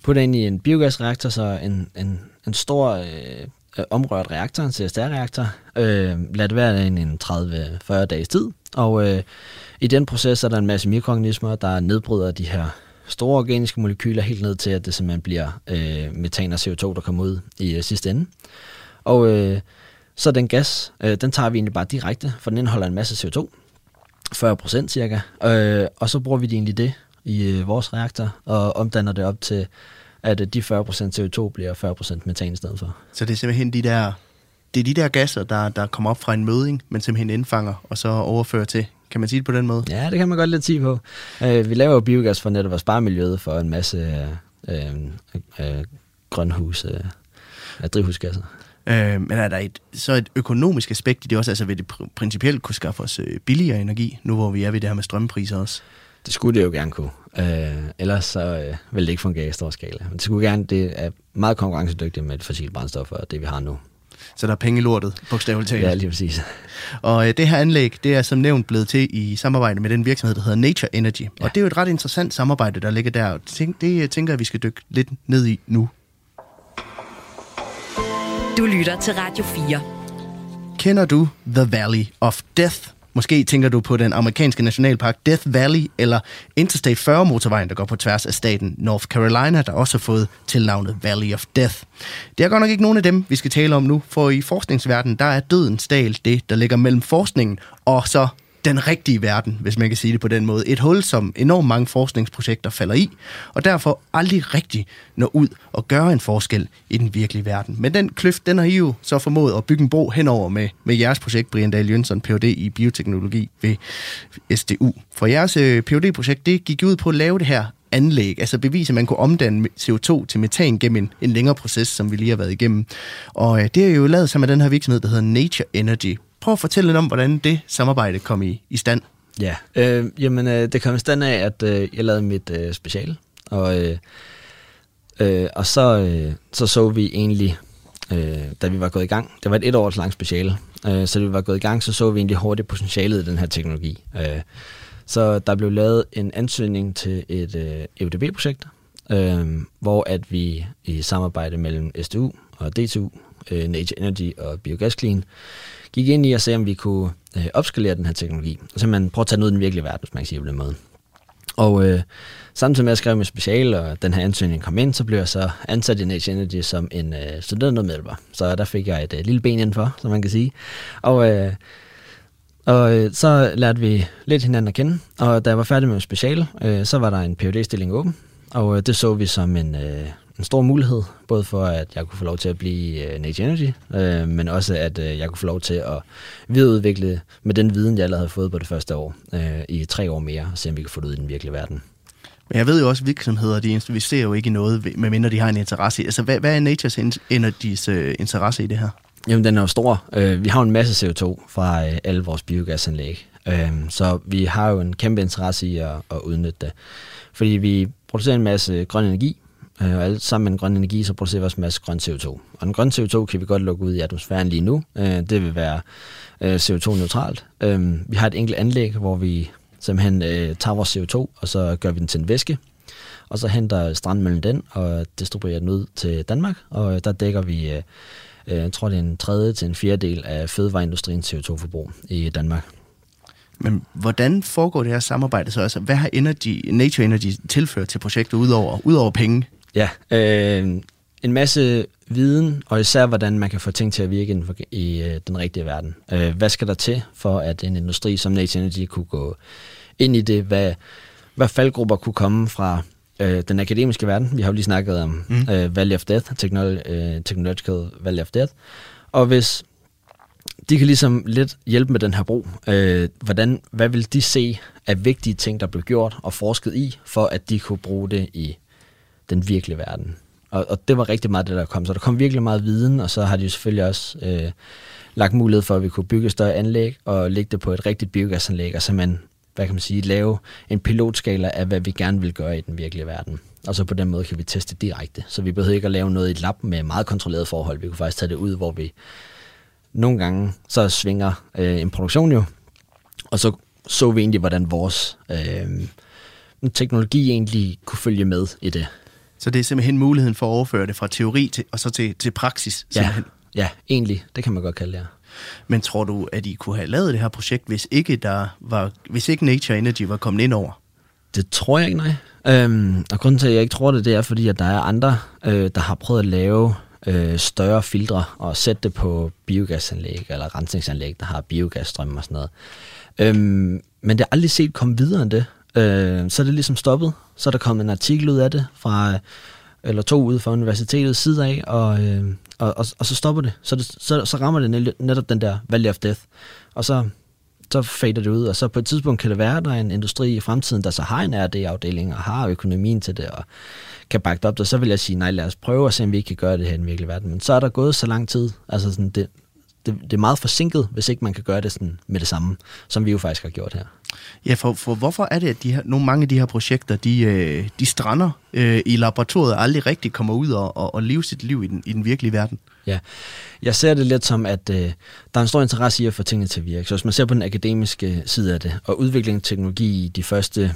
putter ind i en biogasreaktor, så en, en, en stor øh, øh, omrørt reaktor, en CSR-reaktor, øh, lad det være en, en 30-40 dages tid, og øh, i den proces er der en masse mikroorganismer, der nedbryder de her store organiske molekyler helt ned til, at det simpelthen bliver øh, metan og CO2, der kommer ud i øh, sidste ende. Og øh, så den gas, øh, den tager vi egentlig bare direkte, for den indeholder en masse CO2, 40 procent cirka, øh, og så bruger vi det egentlig det i øh, vores reaktor, og omdanner det op til, at øh, de 40 procent CO2 bliver 40 procent metan i stedet for. Så det er simpelthen de der, det er de der gasser, der, der kommer op fra en møding, men simpelthen indfanger og så overfører til kan man sige det på den måde? Ja, det kan man godt lidt sige på. Øh, vi laver jo biogas for netop at spare miljøet for en masse øh, øh, grønhus, øh, drivhusgasser. Øh, men er der et, så et økonomisk aspekt i det også? Altså vil det pr- principielt kunne skaffe os øh, billigere energi, nu hvor vi er ved det her med strømpriser også? Det skulle det jo gerne kunne. Øh, ellers så øh, vil det ikke fungere i stor skala. Men det skulle gerne, det er meget konkurrencedygtigt med et fossilt brændstof og det vi har nu. Så der er penge i lortet, bogstaveligt talt. Ja, lige præcis. Og øh, det her anlæg, det er som nævnt blevet til i samarbejde med den virksomhed, der hedder Nature Energy. Ja. Og det er jo et ret interessant samarbejde, der ligger der. Det, det tænker jeg, vi skal dykke lidt ned i nu. Du lytter til Radio 4. Kender du The Valley of Death? Måske tænker du på den amerikanske nationalpark Death Valley, eller Interstate 40 motorvejen, der går på tværs af staten North Carolina, der også har fået tilnavnet Valley of Death. Det er godt nok ikke nogen af dem, vi skal tale om nu, for i forskningsverdenen, der er dødens dal det, der ligger mellem forskningen og så den rigtige verden, hvis man kan sige det på den måde. Et hul, som enormt mange forskningsprojekter falder i, og derfor aldrig rigtig når ud og gør en forskel i den virkelige verden. Men den kløft, den har I jo så formået at bygge en bro henover med, med jeres projekt, Brian Dahl Jønsson, Ph.D. i bioteknologi ved SDU. For jeres øh, Ph.D. projekt, det gik ud på at lave det her anlæg, altså bevise, at man kunne omdanne CO2 til metan gennem en, en længere proces, som vi lige har været igennem. Og øh, det er jo lavet sammen med den her virksomhed, der hedder Nature Energy. Prøv at fortælle lidt om, hvordan det samarbejde kom i, i stand. Ja, øh, jamen øh, det kom i stand af, at øh, jeg lavede mit øh, special, og, øh, øh, og så, øh, så så vi egentlig, øh, da vi var gået i gang, det var et et års langt speciale, øh, så da vi var gået i gang, så så vi egentlig hurtigt potentialet i den her teknologi. Øh, så der blev lavet en ansøgning til et øh, EUDB-projekt, øh, hvor at vi i samarbejde mellem SDU og DTU, øh, Nature Energy og Biogas Clean, gik ind i at se, om vi kunne øh, opskalere den her teknologi. Og simpelthen prøve at tage den ud i den virkelige verden, hvis man kan sige på den måde. Og øh, samtidig med at skrive min special, og den her ansøgning kom ind, så blev jeg så ansat i Nature Energy som en øh, studentermedhjælper. Så der fik jeg et øh, lille ben indenfor, som man kan sige. Og, øh, og øh, så lærte vi lidt hinanden at kende, og da jeg var færdig med special, øh, så var der en phd stilling åben, og øh, det så vi som en, øh, en stor mulighed, både for at jeg kunne få lov til at blive uh, Nature Energy, uh, men også at uh, jeg kunne få lov til at videreudvikle med den viden, jeg allerede havde fået på det første år, uh, i tre år mere, og se om vi kan få det ud i den virkelige verden. Men jeg ved jo også, at virksomheder, de investerer jo ikke i noget, medmindre de har en interesse i. Altså, hvad, hvad er Natures Energys uh, interesse i det her? Jamen, den er jo stor. Uh, vi har en masse CO2 fra uh, alle vores biogasanlæg, uh, så vi har jo en kæmpe interesse i at, at udnytte det. Fordi vi producerer en masse grøn energi, Øh, og alt sammen med den grønne energi, så producerer vi også en masse grøn CO2. Og den grønne CO2 kan vi godt lukke ud i atmosfæren lige nu. Øh, det vil være øh, CO2-neutralt. Øhm, vi har et enkelt anlæg, hvor vi simpelthen øh, tager vores CO2, og så gør vi den til en væske. Og så henter strandmøllen den og distribuerer den ud til Danmark. Og øh, der dækker vi, øh, jeg tror det er en tredje til en fjerdedel af fødevareindustriens CO2-forbrug i Danmark. Men hvordan foregår det her samarbejde så? Altså, hvad har Energy, Nature Energy tilført til projektet udover, udover penge? Ja, øh, en masse viden, og især hvordan man kan få ting til at virke inden for, i øh, den rigtige verden. Øh, hvad skal der til for, at en industri som Nature Energy kunne gå ind i det? Hvad, hvad faldgrupper kunne komme fra øh, den akademiske verden? Vi har jo lige snakket om mm. øh, Valley of Death, Technol- øh, Technological Valley of Death. Og hvis de kan ligesom lidt hjælpe med den her bro. Øh, hvordan, hvad vil de se af vigtige ting, der blev gjort og forsket i, for at de kunne bruge det i den virkelige verden. Og, og det var rigtig meget det, der kom. Så der kom virkelig meget viden, og så har de jo selvfølgelig også øh, lagt mulighed for, at vi kunne bygge et større anlæg og lægge det på et rigtigt biogasanlæg, og så man, hvad kan man sige, lave en pilotskala af, hvad vi gerne vil gøre i den virkelige verden. Og så på den måde kan vi teste direkte. Så vi behøver ikke at lave noget i et lab med meget kontrolleret forhold. Vi kunne faktisk tage det ud, hvor vi nogle gange så svinger øh, en produktion jo, og så så vi egentlig, hvordan vores øh, teknologi egentlig kunne følge med i det. Så det er simpelthen muligheden for at overføre det fra teori til, og så til, til praksis? Ja, ja, egentlig, det kan man godt kalde det, ja. Men tror du, at I kunne have lavet det her projekt, hvis ikke, der var, hvis ikke Nature Energy var kommet ind over? Det tror jeg ikke, nej. Øhm, og grunden til, at jeg ikke tror det, det er, fordi at der er andre, øh, der har prøvet at lave øh, større filtre og sætte det på biogasanlæg eller rensningsanlæg, der har biogasstrøm og sådan noget. Øhm, men det er aldrig set komme videre end det. Øh, så er det ligesom stoppet. Så er der kommet en artikel ud af det fra øh, eller to ud fra universitetets side af, og, øh, og, og, og så stopper det. Så, det, så, så rammer det netop den der valley of death. Og så, så fader det ud, og så på et tidspunkt kan det være, at der er en industri i fremtiden, der så har en RD-afdeling og har økonomien til det, og kan bakke det op, og så vil jeg sige, nej, lad os prøve at se, om vi ikke kan gøre det her i den virkelige verden. Men så er der gået så lang tid, altså sådan, det, det, det er meget forsinket, hvis ikke man kan gøre det sådan med det samme, som vi jo faktisk har gjort her. Ja, for, for hvorfor er det, at de her, nogle mange af de her projekter, de, øh, de strander øh, i laboratoriet og aldrig rigtig kommer ud og, og, og lever sit liv i den, i den virkelige verden? Ja, jeg ser det lidt som, at øh, der er en stor interesse i at få tingene til at virke. Så hvis man ser på den akademiske side af det, og udvikling af teknologi i de første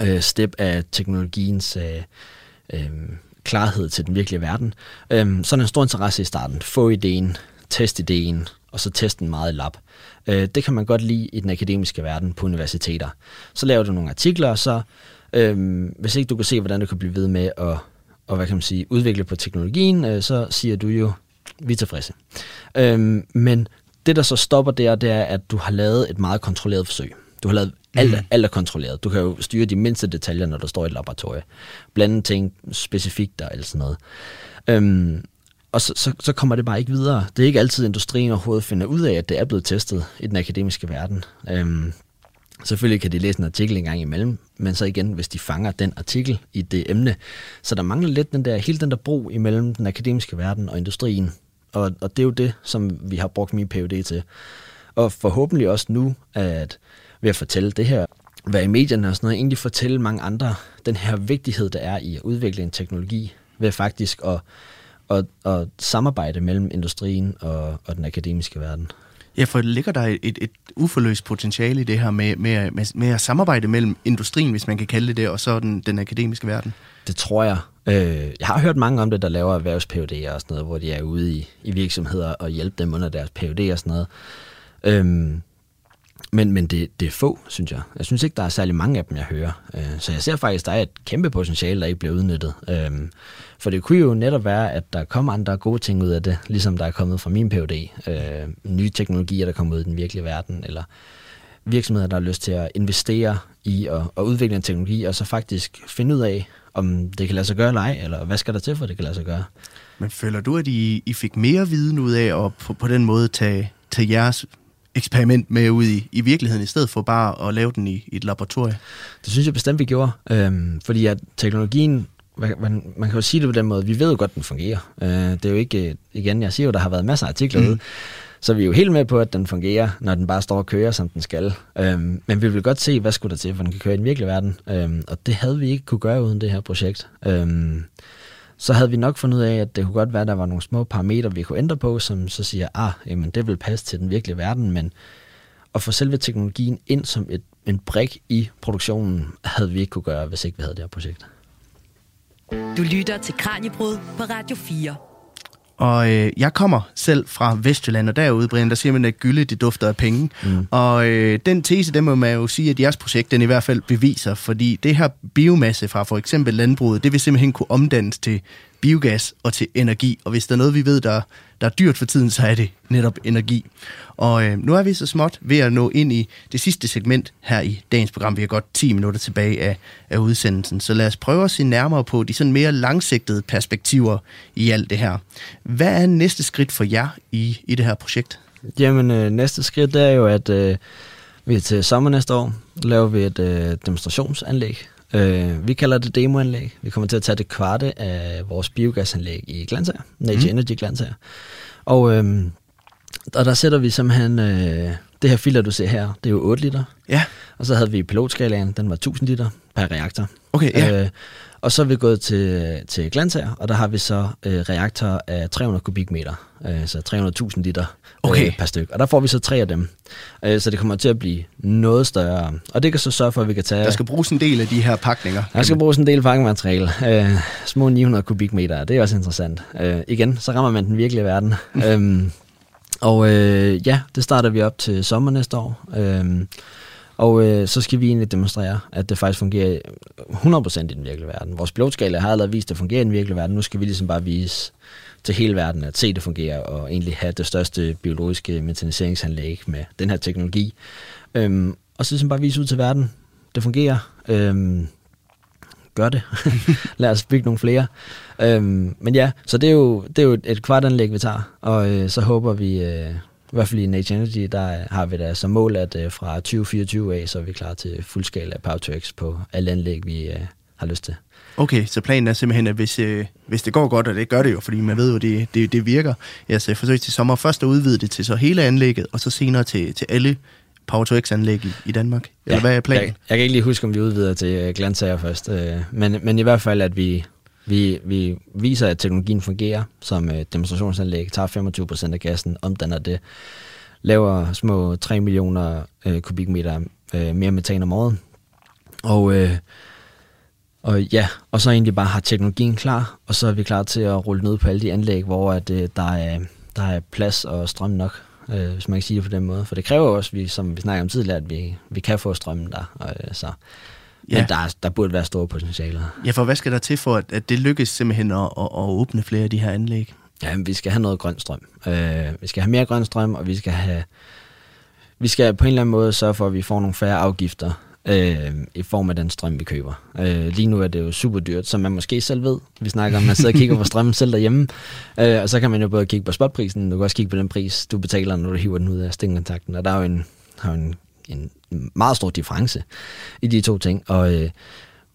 øh, step af teknologiens øh, øh, klarhed til den virkelige verden, øh, så er der en stor interesse i starten. Få ideen, test ideen, og så teste den meget i lab. Øh, det kan man godt lide i den akademiske verden på universiteter. Så laver du nogle artikler, og så øh, hvis ikke du kan se, hvordan du kan blive ved med at og hvad kan man sige, udvikle på teknologien, øh, så siger du jo, vi er tilfredse. Øh, men det, der så stopper der, det er, at du har lavet et meget kontrolleret forsøg. Du har lavet alt, mm. alt er kontrolleret. Du kan jo styre de mindste detaljer, når du står i et laboratorium. Blande ting specifikt og alt sådan noget. Øhm, og så, så, så kommer det bare ikke videre. Det er ikke altid, industrien overhovedet finder ud af, at det er blevet testet i den akademiske verden. Øhm, selvfølgelig kan de læse en artikel en gang imellem, men så igen, hvis de fanger den artikel i det emne. Så der mangler lidt den der, hele den der bro imellem den akademiske verden og industrien. Og, og det er jo det, som vi har brugt min PhD til. Og forhåbentlig også nu, at ved at fortælle det her, være i medierne og sådan noget, egentlig fortælle mange andre den her vigtighed, der er i at udvikle en teknologi, ved faktisk at og, og samarbejde mellem industrien og, og den akademiske verden. Ja, for ligger der et, et uforløst potentiale i det her med, med, med, med at samarbejde mellem industrien, hvis man kan kalde det det, og så den, den akademiske verden? Det tror jeg. Øh, jeg har hørt mange om det, der laver erhvervs og sådan noget, hvor de er ude i, i virksomheder og hjælpe dem under deres PhD og sådan noget. Øhm, men, men det, det er få, synes jeg. Jeg synes ikke, der er særlig mange af dem, jeg hører. Øh, så jeg ser faktisk, der er et kæmpe potentiale, der ikke bliver udnyttet. Øh, for det kunne jo netop være, at der kommer andre gode ting ud af det, ligesom der er kommet fra min PhD. Øh, nye teknologier, der kommer ud i den virkelige verden, eller virksomheder, der har lyst til at investere i at, og udvikle en teknologi, og så faktisk finde ud af, om det kan lade sig gøre eller ej, eller hvad skal der til, for det kan lade sig gøre. Men føler du, at I, I fik mere viden ud af at på, på den måde tage, tage jeres eksperiment med ud i, i virkeligheden, i stedet for bare at lave den i, i et laboratorium? Det synes jeg bestemt, vi gjorde. Øhm, fordi at teknologien, man, man kan jo sige det på den måde, vi ved jo godt, den fungerer. Øh, det er jo ikke, igen, jeg siger jo, der har været masser af artikler mm. ude, så vi er jo helt med på, at den fungerer, når den bare står og kører, som den skal. Øhm, men vi vil godt se, hvad skulle der til, for den kan køre i den virkelige verden. Øhm, og det havde vi ikke kunne gøre uden det her projekt. Øhm, så havde vi nok fundet ud af, at det kunne godt være, at der var nogle små parametre, vi kunne ændre på, som så siger, ah, jamen, det vil passe til den virkelige verden, men at få selve teknologien ind som et, en brik i produktionen, havde vi ikke kunne gøre, hvis ikke vi havde det her projekt. Du lytter til Kranjebrud på Radio 4. Og øh, jeg kommer selv fra Vestjylland, og derude, Brian, der siger man, at gylde, det dufter af penge. Mm. Og øh, den tese, den må man jo sige, at jeres projekt, den i hvert fald beviser, fordi det her biomasse fra for eksempel landbruget, det vil simpelthen kunne omdannes til biogas og til energi. Og hvis der er noget, vi ved, der, der er dyrt for tiden, så er det netop energi. Og øh, nu er vi så småt ved at nå ind i det sidste segment her i dagens program. Vi har godt 10 minutter tilbage af, af udsendelsen. Så lad os prøve at se nærmere på de sådan mere langsigtede perspektiver i alt det her. Hvad er næste skridt for jer i, i det her projekt? Jamen, øh, næste skridt er jo, at øh, vi til sommer næste år laver vi et øh, demonstrationsanlæg Øh, vi kalder det demoanlæg. Vi kommer til at tage det kvarte af vores biogasanlæg i Glansager, Nature mm. Energy Glansager. Og, øh, og der sætter vi simpelthen øh, det her filter, du ser her, det er jo 8 liter. Ja. Og så havde vi pilotskalaen, den var 1000 liter per reaktor. Okay, ja. Øh, og så er vi gået til, til Glansager, og der har vi så øh, reaktorer af 300 kubikmeter, øh, så 300.000 liter Okay. øh, per stykke. Og der får vi så tre af dem. Øh, så det kommer til at blive noget større. Og det kan så sørge for, at vi kan tage... Der skal bruges en del af de her pakninger. Der skal bruges en del fangemateriale. Øh, små 900 kubikmeter, det er også interessant. Øh, igen, så rammer man den virkelige verden. øhm, og øh, ja, det starter vi op til sommer næste år. Øh, og øh, så skal vi egentlig demonstrere, at det faktisk fungerer 100% i den virkelige verden. Vores pilotskala har allerede vist, at det fungerer i den virkelige verden. Nu skal vi ligesom bare vise til hele verden, at se det fungerer, og egentlig have det største biologiske metaniseringsanlæg med den her teknologi. Øhm, og så ligesom bare vise ud til verden, det fungerer. Øhm, gør det. Lad os bygge nogle flere. Øhm, men ja, så det er jo, det er jo et kvartanlæg, vi tager, og øh, så håber vi, øh, i hvert fald i Nature Energy, der har vi da som mål, at øh, fra 2024 af, så er vi klar til fuldskala Power to X på alle anlæg, vi øh, har lyst til. Okay, så planen er simpelthen, at hvis, øh, hvis det går godt, og det gør det jo, fordi man ved jo, det, det, det virker, ja, så forsøge til sommer først at udvide det til så hele anlægget, og så senere til, til alle Power to X-anlæg i, i Danmark. Eller hvad er planen? Jeg, jeg kan ikke lige huske, om vi udvider til øh, Glansager først, øh, men, men i hvert fald, at vi, vi, vi viser, at teknologien fungerer som øh, demonstrationsanlæg, tager 25% af gassen, omdanner det, laver små 3 millioner øh, kubikmeter øh, mere metan om året, og, øh, og ja, og så egentlig bare har teknologien klar, og så er vi klar til at rulle ud på alle de anlæg, hvor at, øh, der, er, der er plads og strøm nok, øh, hvis man kan sige det på den måde. For det kræver også, vi, som vi snakker om tidligere, at vi, vi kan få strømmen der. Og, øh, så. Men Ja. der, er- der burde være store potentialer. Ja, for hvad skal der til for, at, at det lykkes simpelthen at, at, at åbne flere af de her anlæg? Ja, men vi skal have noget grøn strøm. Øh, vi skal have mere grøn strøm, og vi skal have vi skal på en eller anden måde sørge for, at vi får nogle færre afgifter øh, i form af den strøm, vi køber. Øh, lige nu er det jo super dyrt, som man måske selv ved. Vi snakker om, at man sidder og kigger på strømmen selv derhjemme, øh, og så kan man jo både kigge på spotprisen, du kan også kigge på den pris, du betaler, når du hiver den ud af stikkontakten, og der er jo en, har en, en meget stor difference i de to ting, og øh,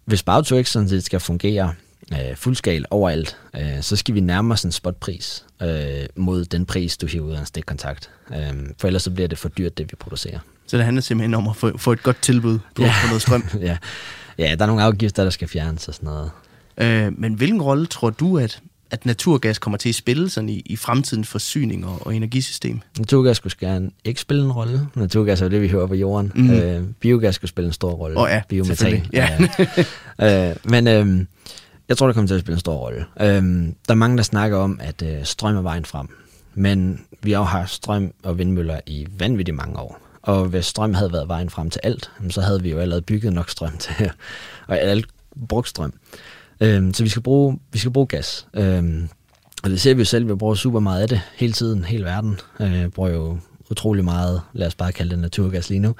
hvis Bautox sådan set skal fungere øh, fuldskal overalt, øh, så skal vi nærme os en spotpris øh, mod den pris, du hiver ud af en stikkontakt. Øh, for ellers så bliver det for dyrt, det vi producerer. Så det handler simpelthen om at få, få et godt tilbud på, ja. Ja. på noget strøm. ja. ja, der er nogle afgifter, der skal fjernes og sådan noget. Øh, men hvilken rolle tror du, at, at naturgas kommer til at spille sådan i, i fremtidens forsyning og, og energisystem? Naturgas skulle gerne ikke spille en rolle. Naturgas er jo det, vi hører på jorden. Mm. Øh, biogas skulle spille en stor rolle. Åh ja, Biometan. selvfølgelig. Ja. øh, men øh, jeg tror, det kommer til at spille en stor rolle. Øh, der er mange, der snakker om, at øh, strøm er vejen frem. Men vi har jo haft strøm og vindmøller i vanvittigt mange år. Og hvis strøm havde været vejen frem til alt, så havde vi jo allerede bygget nok strøm til og alt brugt strøm. Øhm, så vi skal bruge, vi skal bruge gas. Øhm, og det ser vi jo selv, vi bruger super meget af det hele tiden, hele verden. Øh, bruger jo utrolig meget, lad os bare kalde det naturgas lige nu,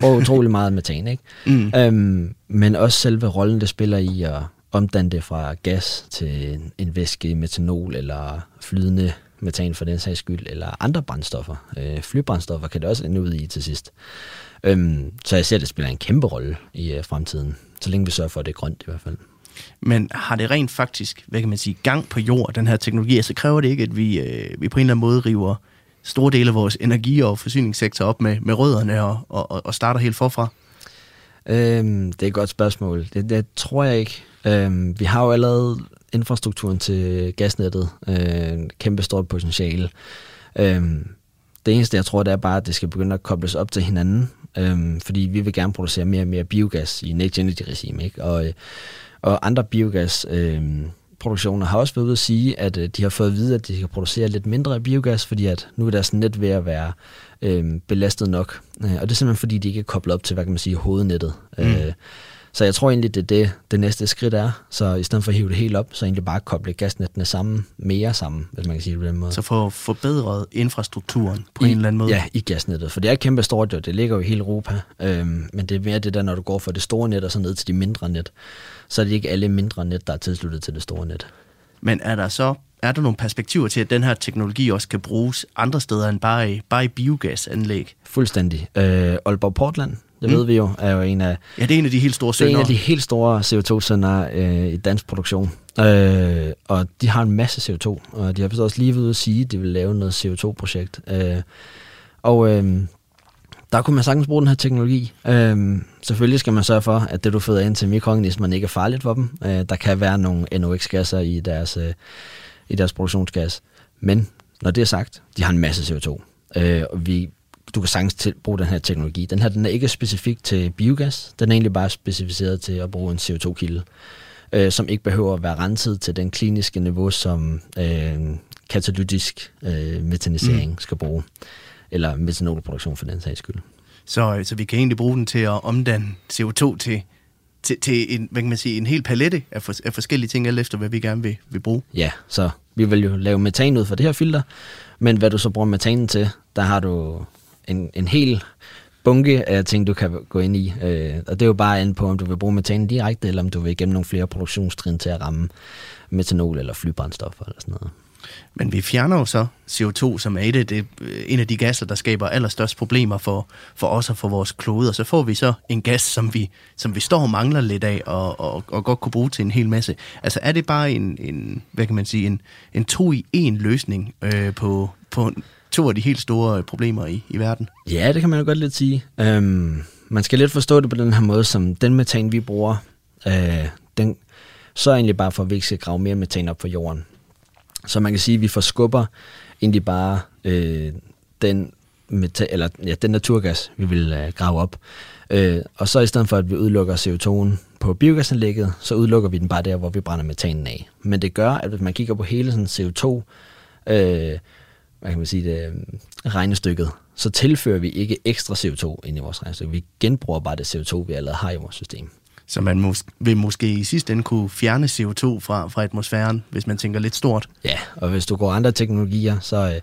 bruger utrolig meget metan, ikke? Mm. Øhm, men også selve rollen, det spiller i at omdanne det fra gas til en, en væske, metanol eller flydende metan for den sags skyld, eller andre brændstoffer. Øh, flybrændstoffer kan det også ende ud i til sidst. Øhm, så jeg ser, at det spiller en kæmpe rolle i øh, fremtiden, så længe vi sørger for, at det er grønt i hvert fald. Men har det rent faktisk, hvad kan man sige, gang på jord, den her teknologi, så kræver det ikke, at vi, øh, vi på en eller anden måde river store dele af vores energi- og forsyningssektor op med, med rødderne og, og, og starter helt forfra? Øhm, det er et godt spørgsmål. Det, det tror jeg ikke. Øhm, vi har jo allerede infrastrukturen til gasnettet. Øh, kæmpe stort potentiale. Øh, det eneste, jeg tror, det er bare, at det skal begynde at kobles op til hinanden. øh, fordi vi vil gerne producere mere og mere biogas i net Energy-regime. Ikke? Og, øh, og andre biogas... Øh, produktioner har også været ude at sige, at øh, de har fået at vide, at de kan producere lidt mindre biogas, fordi at nu er deres net ved at være øh, belastet nok. Øh, og det er simpelthen fordi, de ikke er koblet op til, hvad kan man sige, hovednettet. Mm. Øh, så jeg tror egentlig, det er det, det næste skridt er. Så i stedet for at hive det helt op, så egentlig bare koble gasnettene sammen, mere sammen, hvis man kan sige det på den måde. Så få forbedret infrastrukturen på I, en eller anden måde? Ja, i gasnettet. For det er kæmpe stort jo. Det ligger jo i hele Europa. Øhm, men det er mere det der, når du går fra det store net og så ned til de mindre net. Så er det ikke alle mindre net, der er tilsluttet til det store net. Men er der så er der nogle perspektiver til, at den her teknologi også kan bruges andre steder end bare i, bare i biogasanlæg? Fuldstændig. Øh, Aalborg Portland, det mm. ved vi jo, er jo en af, Ja, det er en af de helt store det er en af de helt store CO2-sønder øh, i dansk produktion. Øh, og de har en masse CO2, og de har vist også lige ved at sige, at de vil lave noget CO2-projekt. Øh, og øh, der kunne man sagtens bruge den her teknologi. Øhm, selvfølgelig skal man sørge for, at det du føder ind til mikroorganismerne ikke er farligt for dem. Øh, der kan være nogle NOx-gasser i deres, øh, i deres produktionsgas. Men når det er sagt, de har en masse CO2. Øh, og vi, du kan sagtens til, bruge den her teknologi. Den her den er ikke specifik til biogas. Den er egentlig bare specificeret til at bruge en CO2-kilde, øh, som ikke behøver at være renset til den kliniske niveau, som øh, katalytisk øh, metanisering mm. skal bruge eller metanolproduktion for den sags skyld. Så, så vi kan egentlig bruge den til at omdanne CO2 til, til, til en, hvad kan man sige, en hel palette af, for, af forskellige ting, alt efter hvad vi gerne vil, vil bruge. Ja, så vi vil jo lave metan ud for det her filter, men hvad du så bruger metanen til, der har du en, en hel bunke af ting, du kan gå ind i. Øh, og det er jo bare an på, om du vil bruge metanen direkte, eller om du vil igennem nogle flere produktionstrin til at ramme metanol eller flybrændstoffer eller sådan noget. Men vi fjerner jo så CO2, som er et af det, en af de gasser, der skaber allerstørst problemer for, for os og for vores klode. Og så får vi så en gas, som vi, som vi står og mangler lidt af, og, og, og godt kunne bruge til en hel masse. Altså er det bare en, en hvad kan man sige, en, en to-i-en løsning øh, på, på to af de helt store øh, problemer i, i verden? Ja, det kan man jo godt lidt sige. Øhm, man skal lidt forstå det på den her måde, som den metan, vi bruger, øh, den, så er egentlig bare for, at vi ikke skal grave mere metan op for jorden. Så man kan sige, at vi forskubber egentlig bare øh, den, meta- eller, ja, den naturgas, vi vil øh, grave op. Øh, og så i stedet for, at vi udelukker CO2'en på biogasanlægget, så udelukker vi den bare der, hvor vi brænder metanen af. Men det gør, at hvis man kigger på hele sådan CO2, øh, hvad kan man sige det, øh, regnestykket, så tilfører vi ikke ekstra CO2 ind i vores regnestykke. Vi genbruger bare det CO2, vi allerede har i vores system. Så man mås- vil måske i sidste ende kunne fjerne CO2 fra, fra atmosfæren, hvis man tænker lidt stort. Ja, og hvis du går andre teknologier, så øh,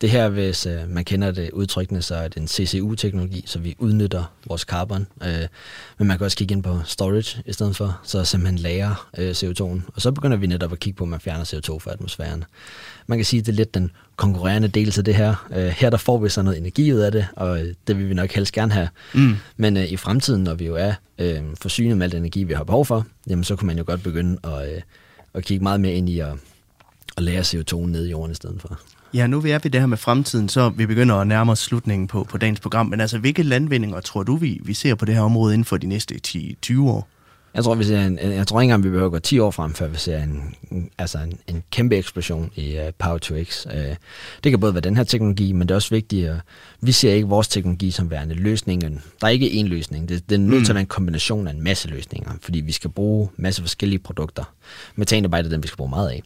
det her, hvis øh, man kender det udtrykkende, så er det en CCU-teknologi, så vi udnytter vores carbon. Øh, men man kan også kigge ind på storage i stedet for, så simpelthen lærer øh, CO2'en. Og så begynder vi netop at kigge på, at man fjerner CO2 fra atmosfæren. Man kan sige, at det er lidt den konkurrerende del til det her. Øh, her der får vi så noget energi ud af det, og øh, det vil vi nok helst gerne have. Mm. Men øh, i fremtiden, når vi jo er øh, forsynet med al den energi, vi har behov for, jamen så kunne man jo godt begynde at, øh, at kigge meget mere ind i at, at lære CO2 ned i jorden i stedet for. Ja, nu vi er ved det her med fremtiden, så vi begynder at nærme os slutningen på, på dagens program. Men altså, hvilke landvindinger tror du, vi, vi ser på det her område inden for de næste 10-20 år? Jeg tror, vi ser en, jeg tror ikke engang, vi behøver gå 10 år frem, før vi ser en, altså en, en kæmpe eksplosion i uh, Power to X. Uh, det kan både være den her teknologi, men det er også vigtigt, at vi ser ikke vores teknologi som værende løsningen. Der er ikke én løsning. Det, det er nødt til at være en kombination af en masse løsninger, fordi vi skal bruge masse forskellige produkter. Metan er bare det, den vi skal bruge meget af.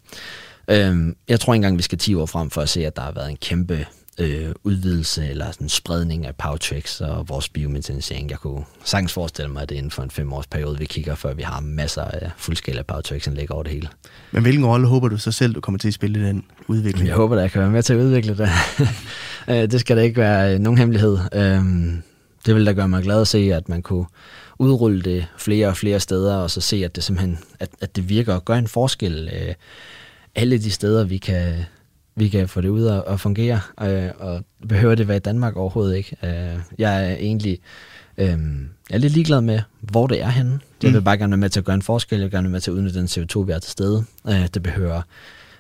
Øhm, jeg tror ikke engang, vi skal 10 år frem for at se, at der har været en kæmpe øh, udvidelse eller sådan spredning af Powtrex og vores biometanisering. Jeg kunne sagtens forestille mig, at det er inden for en femårs periode, vi kigger, før vi har masser af fuldskala Powtrex-anlæg over det hele. Men hvilken rolle håber du så selv, du kommer til at spille i den udvikling? Jeg håber, at jeg kan være med til at udvikle det. Øh, det skal da ikke være øh, nogen hemmelighed. Øhm, det vil da gøre mig glad at se, at man kunne udrulle det flere og flere steder, og så se, at det simpelthen at, at det virker og gør en forskel. Øh, alle de steder, vi kan, vi kan få det ud at, at fungere, øh, og behøver det være i Danmark overhovedet ikke. Øh, jeg er egentlig øh, jeg er lidt ligeglad med, hvor det er henne. Jeg vil mm. bare gerne være med til at gøre en forskel, jeg vil gerne være med til at udnytte den CO2, vi er til stede. Øh, det behøver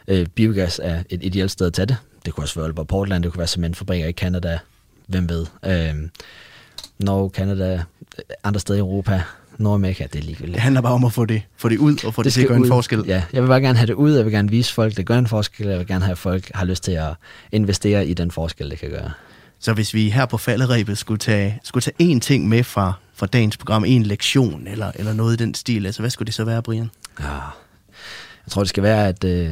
øh, biogas er et ideelt sted at tage det. Det kunne også være Aalborg Portland, det kunne være cementfabrikker i Canada, hvem ved. Øh, Norge, Canada, andre steder i Europa, Nordamerika, det er ligegyldigt. Det handler bare om at få det, få det ud og få det, det til at gøre en forskel. Ja, jeg vil bare gerne have det ud, jeg vil gerne vise folk, det gør en forskel, jeg vil gerne have, at folk har lyst til at investere i den forskel, det kan gøre. Så hvis vi her på falderæbet skulle tage, skulle tage én ting med fra, fra dagens program, en lektion eller, eller noget i den stil, altså hvad skulle det så være, Brian? Ja, jeg tror, det skal være, at, øh,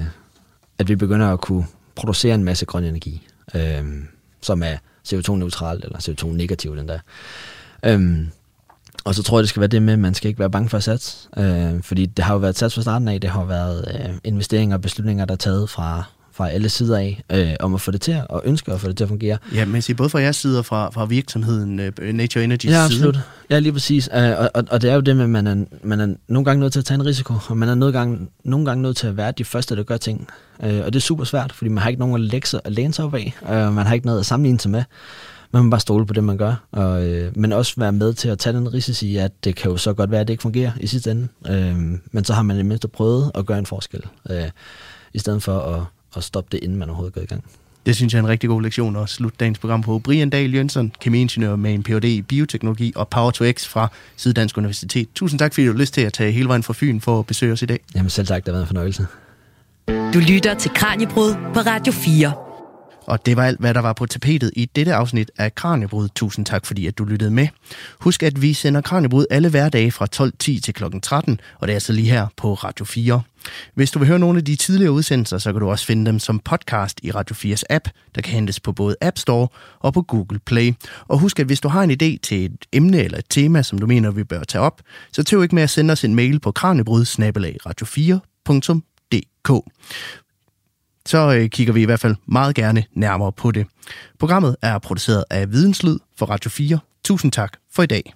at vi begynder at kunne producere en masse grøn energi, øh, som er CO2-neutral eller CO2-negativ den der. Øh, og så tror jeg, det skal være det med, at man skal ikke være bange for at satse. Øh, fordi det har jo været sats fra starten af. Det har været øh, investeringer og beslutninger, der er taget fra, fra alle sider af, øh, om at få det til at, og ønske at få det til at fungere. Ja, men sige, både fra jeres side og fra, fra virksomheden øh, Nature Energy Ja, absolut. Side. Ja, lige præcis. Øh, og, og, og det er jo det med, at man er, man er nogle gange nødt til at tage en risiko, og man er nogle gange, nogle gange nødt til at være de første, der gør ting. Øh, og det er super svært, fordi man har ikke nogen at lægge sig, at læne sig op af, øh, man har ikke noget at sammenligne sig med man må bare stole på det, man gør. Og, øh, men også være med til at tage den risici, at det kan jo så godt være, at det ikke fungerer i sidste ende. Øh, men så har man i mindste prøvet at gøre en forskel, øh, i stedet for at, at stoppe det, inden man overhovedet går i gang. Det synes jeg er en rigtig god lektion at slutte dagens program på. Brian Dahl Jønsson, kemiingeniør med en Ph.D. i bioteknologi og Power to X fra Syddansk Universitet. Tusind tak, fordi du har lyst til at tage hele vejen fra Fyn for at besøge os i dag. Jamen selv tak, det har været en fornøjelse. Du lytter til Kranjebrud på Radio 4. Og det var alt, hvad der var på tapetet i dette afsnit af Kranjebrud. Tusind tak, fordi at du lyttede med. Husk, at vi sender Kranjebrud alle hverdage fra 12.10 til kl. 13, og det er altså lige her på Radio 4. Hvis du vil høre nogle af de tidligere udsendelser, så kan du også finde dem som podcast i Radio 4's app, der kan hentes på både App Store og på Google Play. Og husk, at hvis du har en idé til et emne eller et tema, som du mener, vi bør tage op, så tøv ikke med at sende os en mail på kranjebrud radio4.dk så øh, kigger vi i hvert fald meget gerne nærmere på det. Programmet er produceret af Videnslyd for Radio 4. Tusind tak for i dag.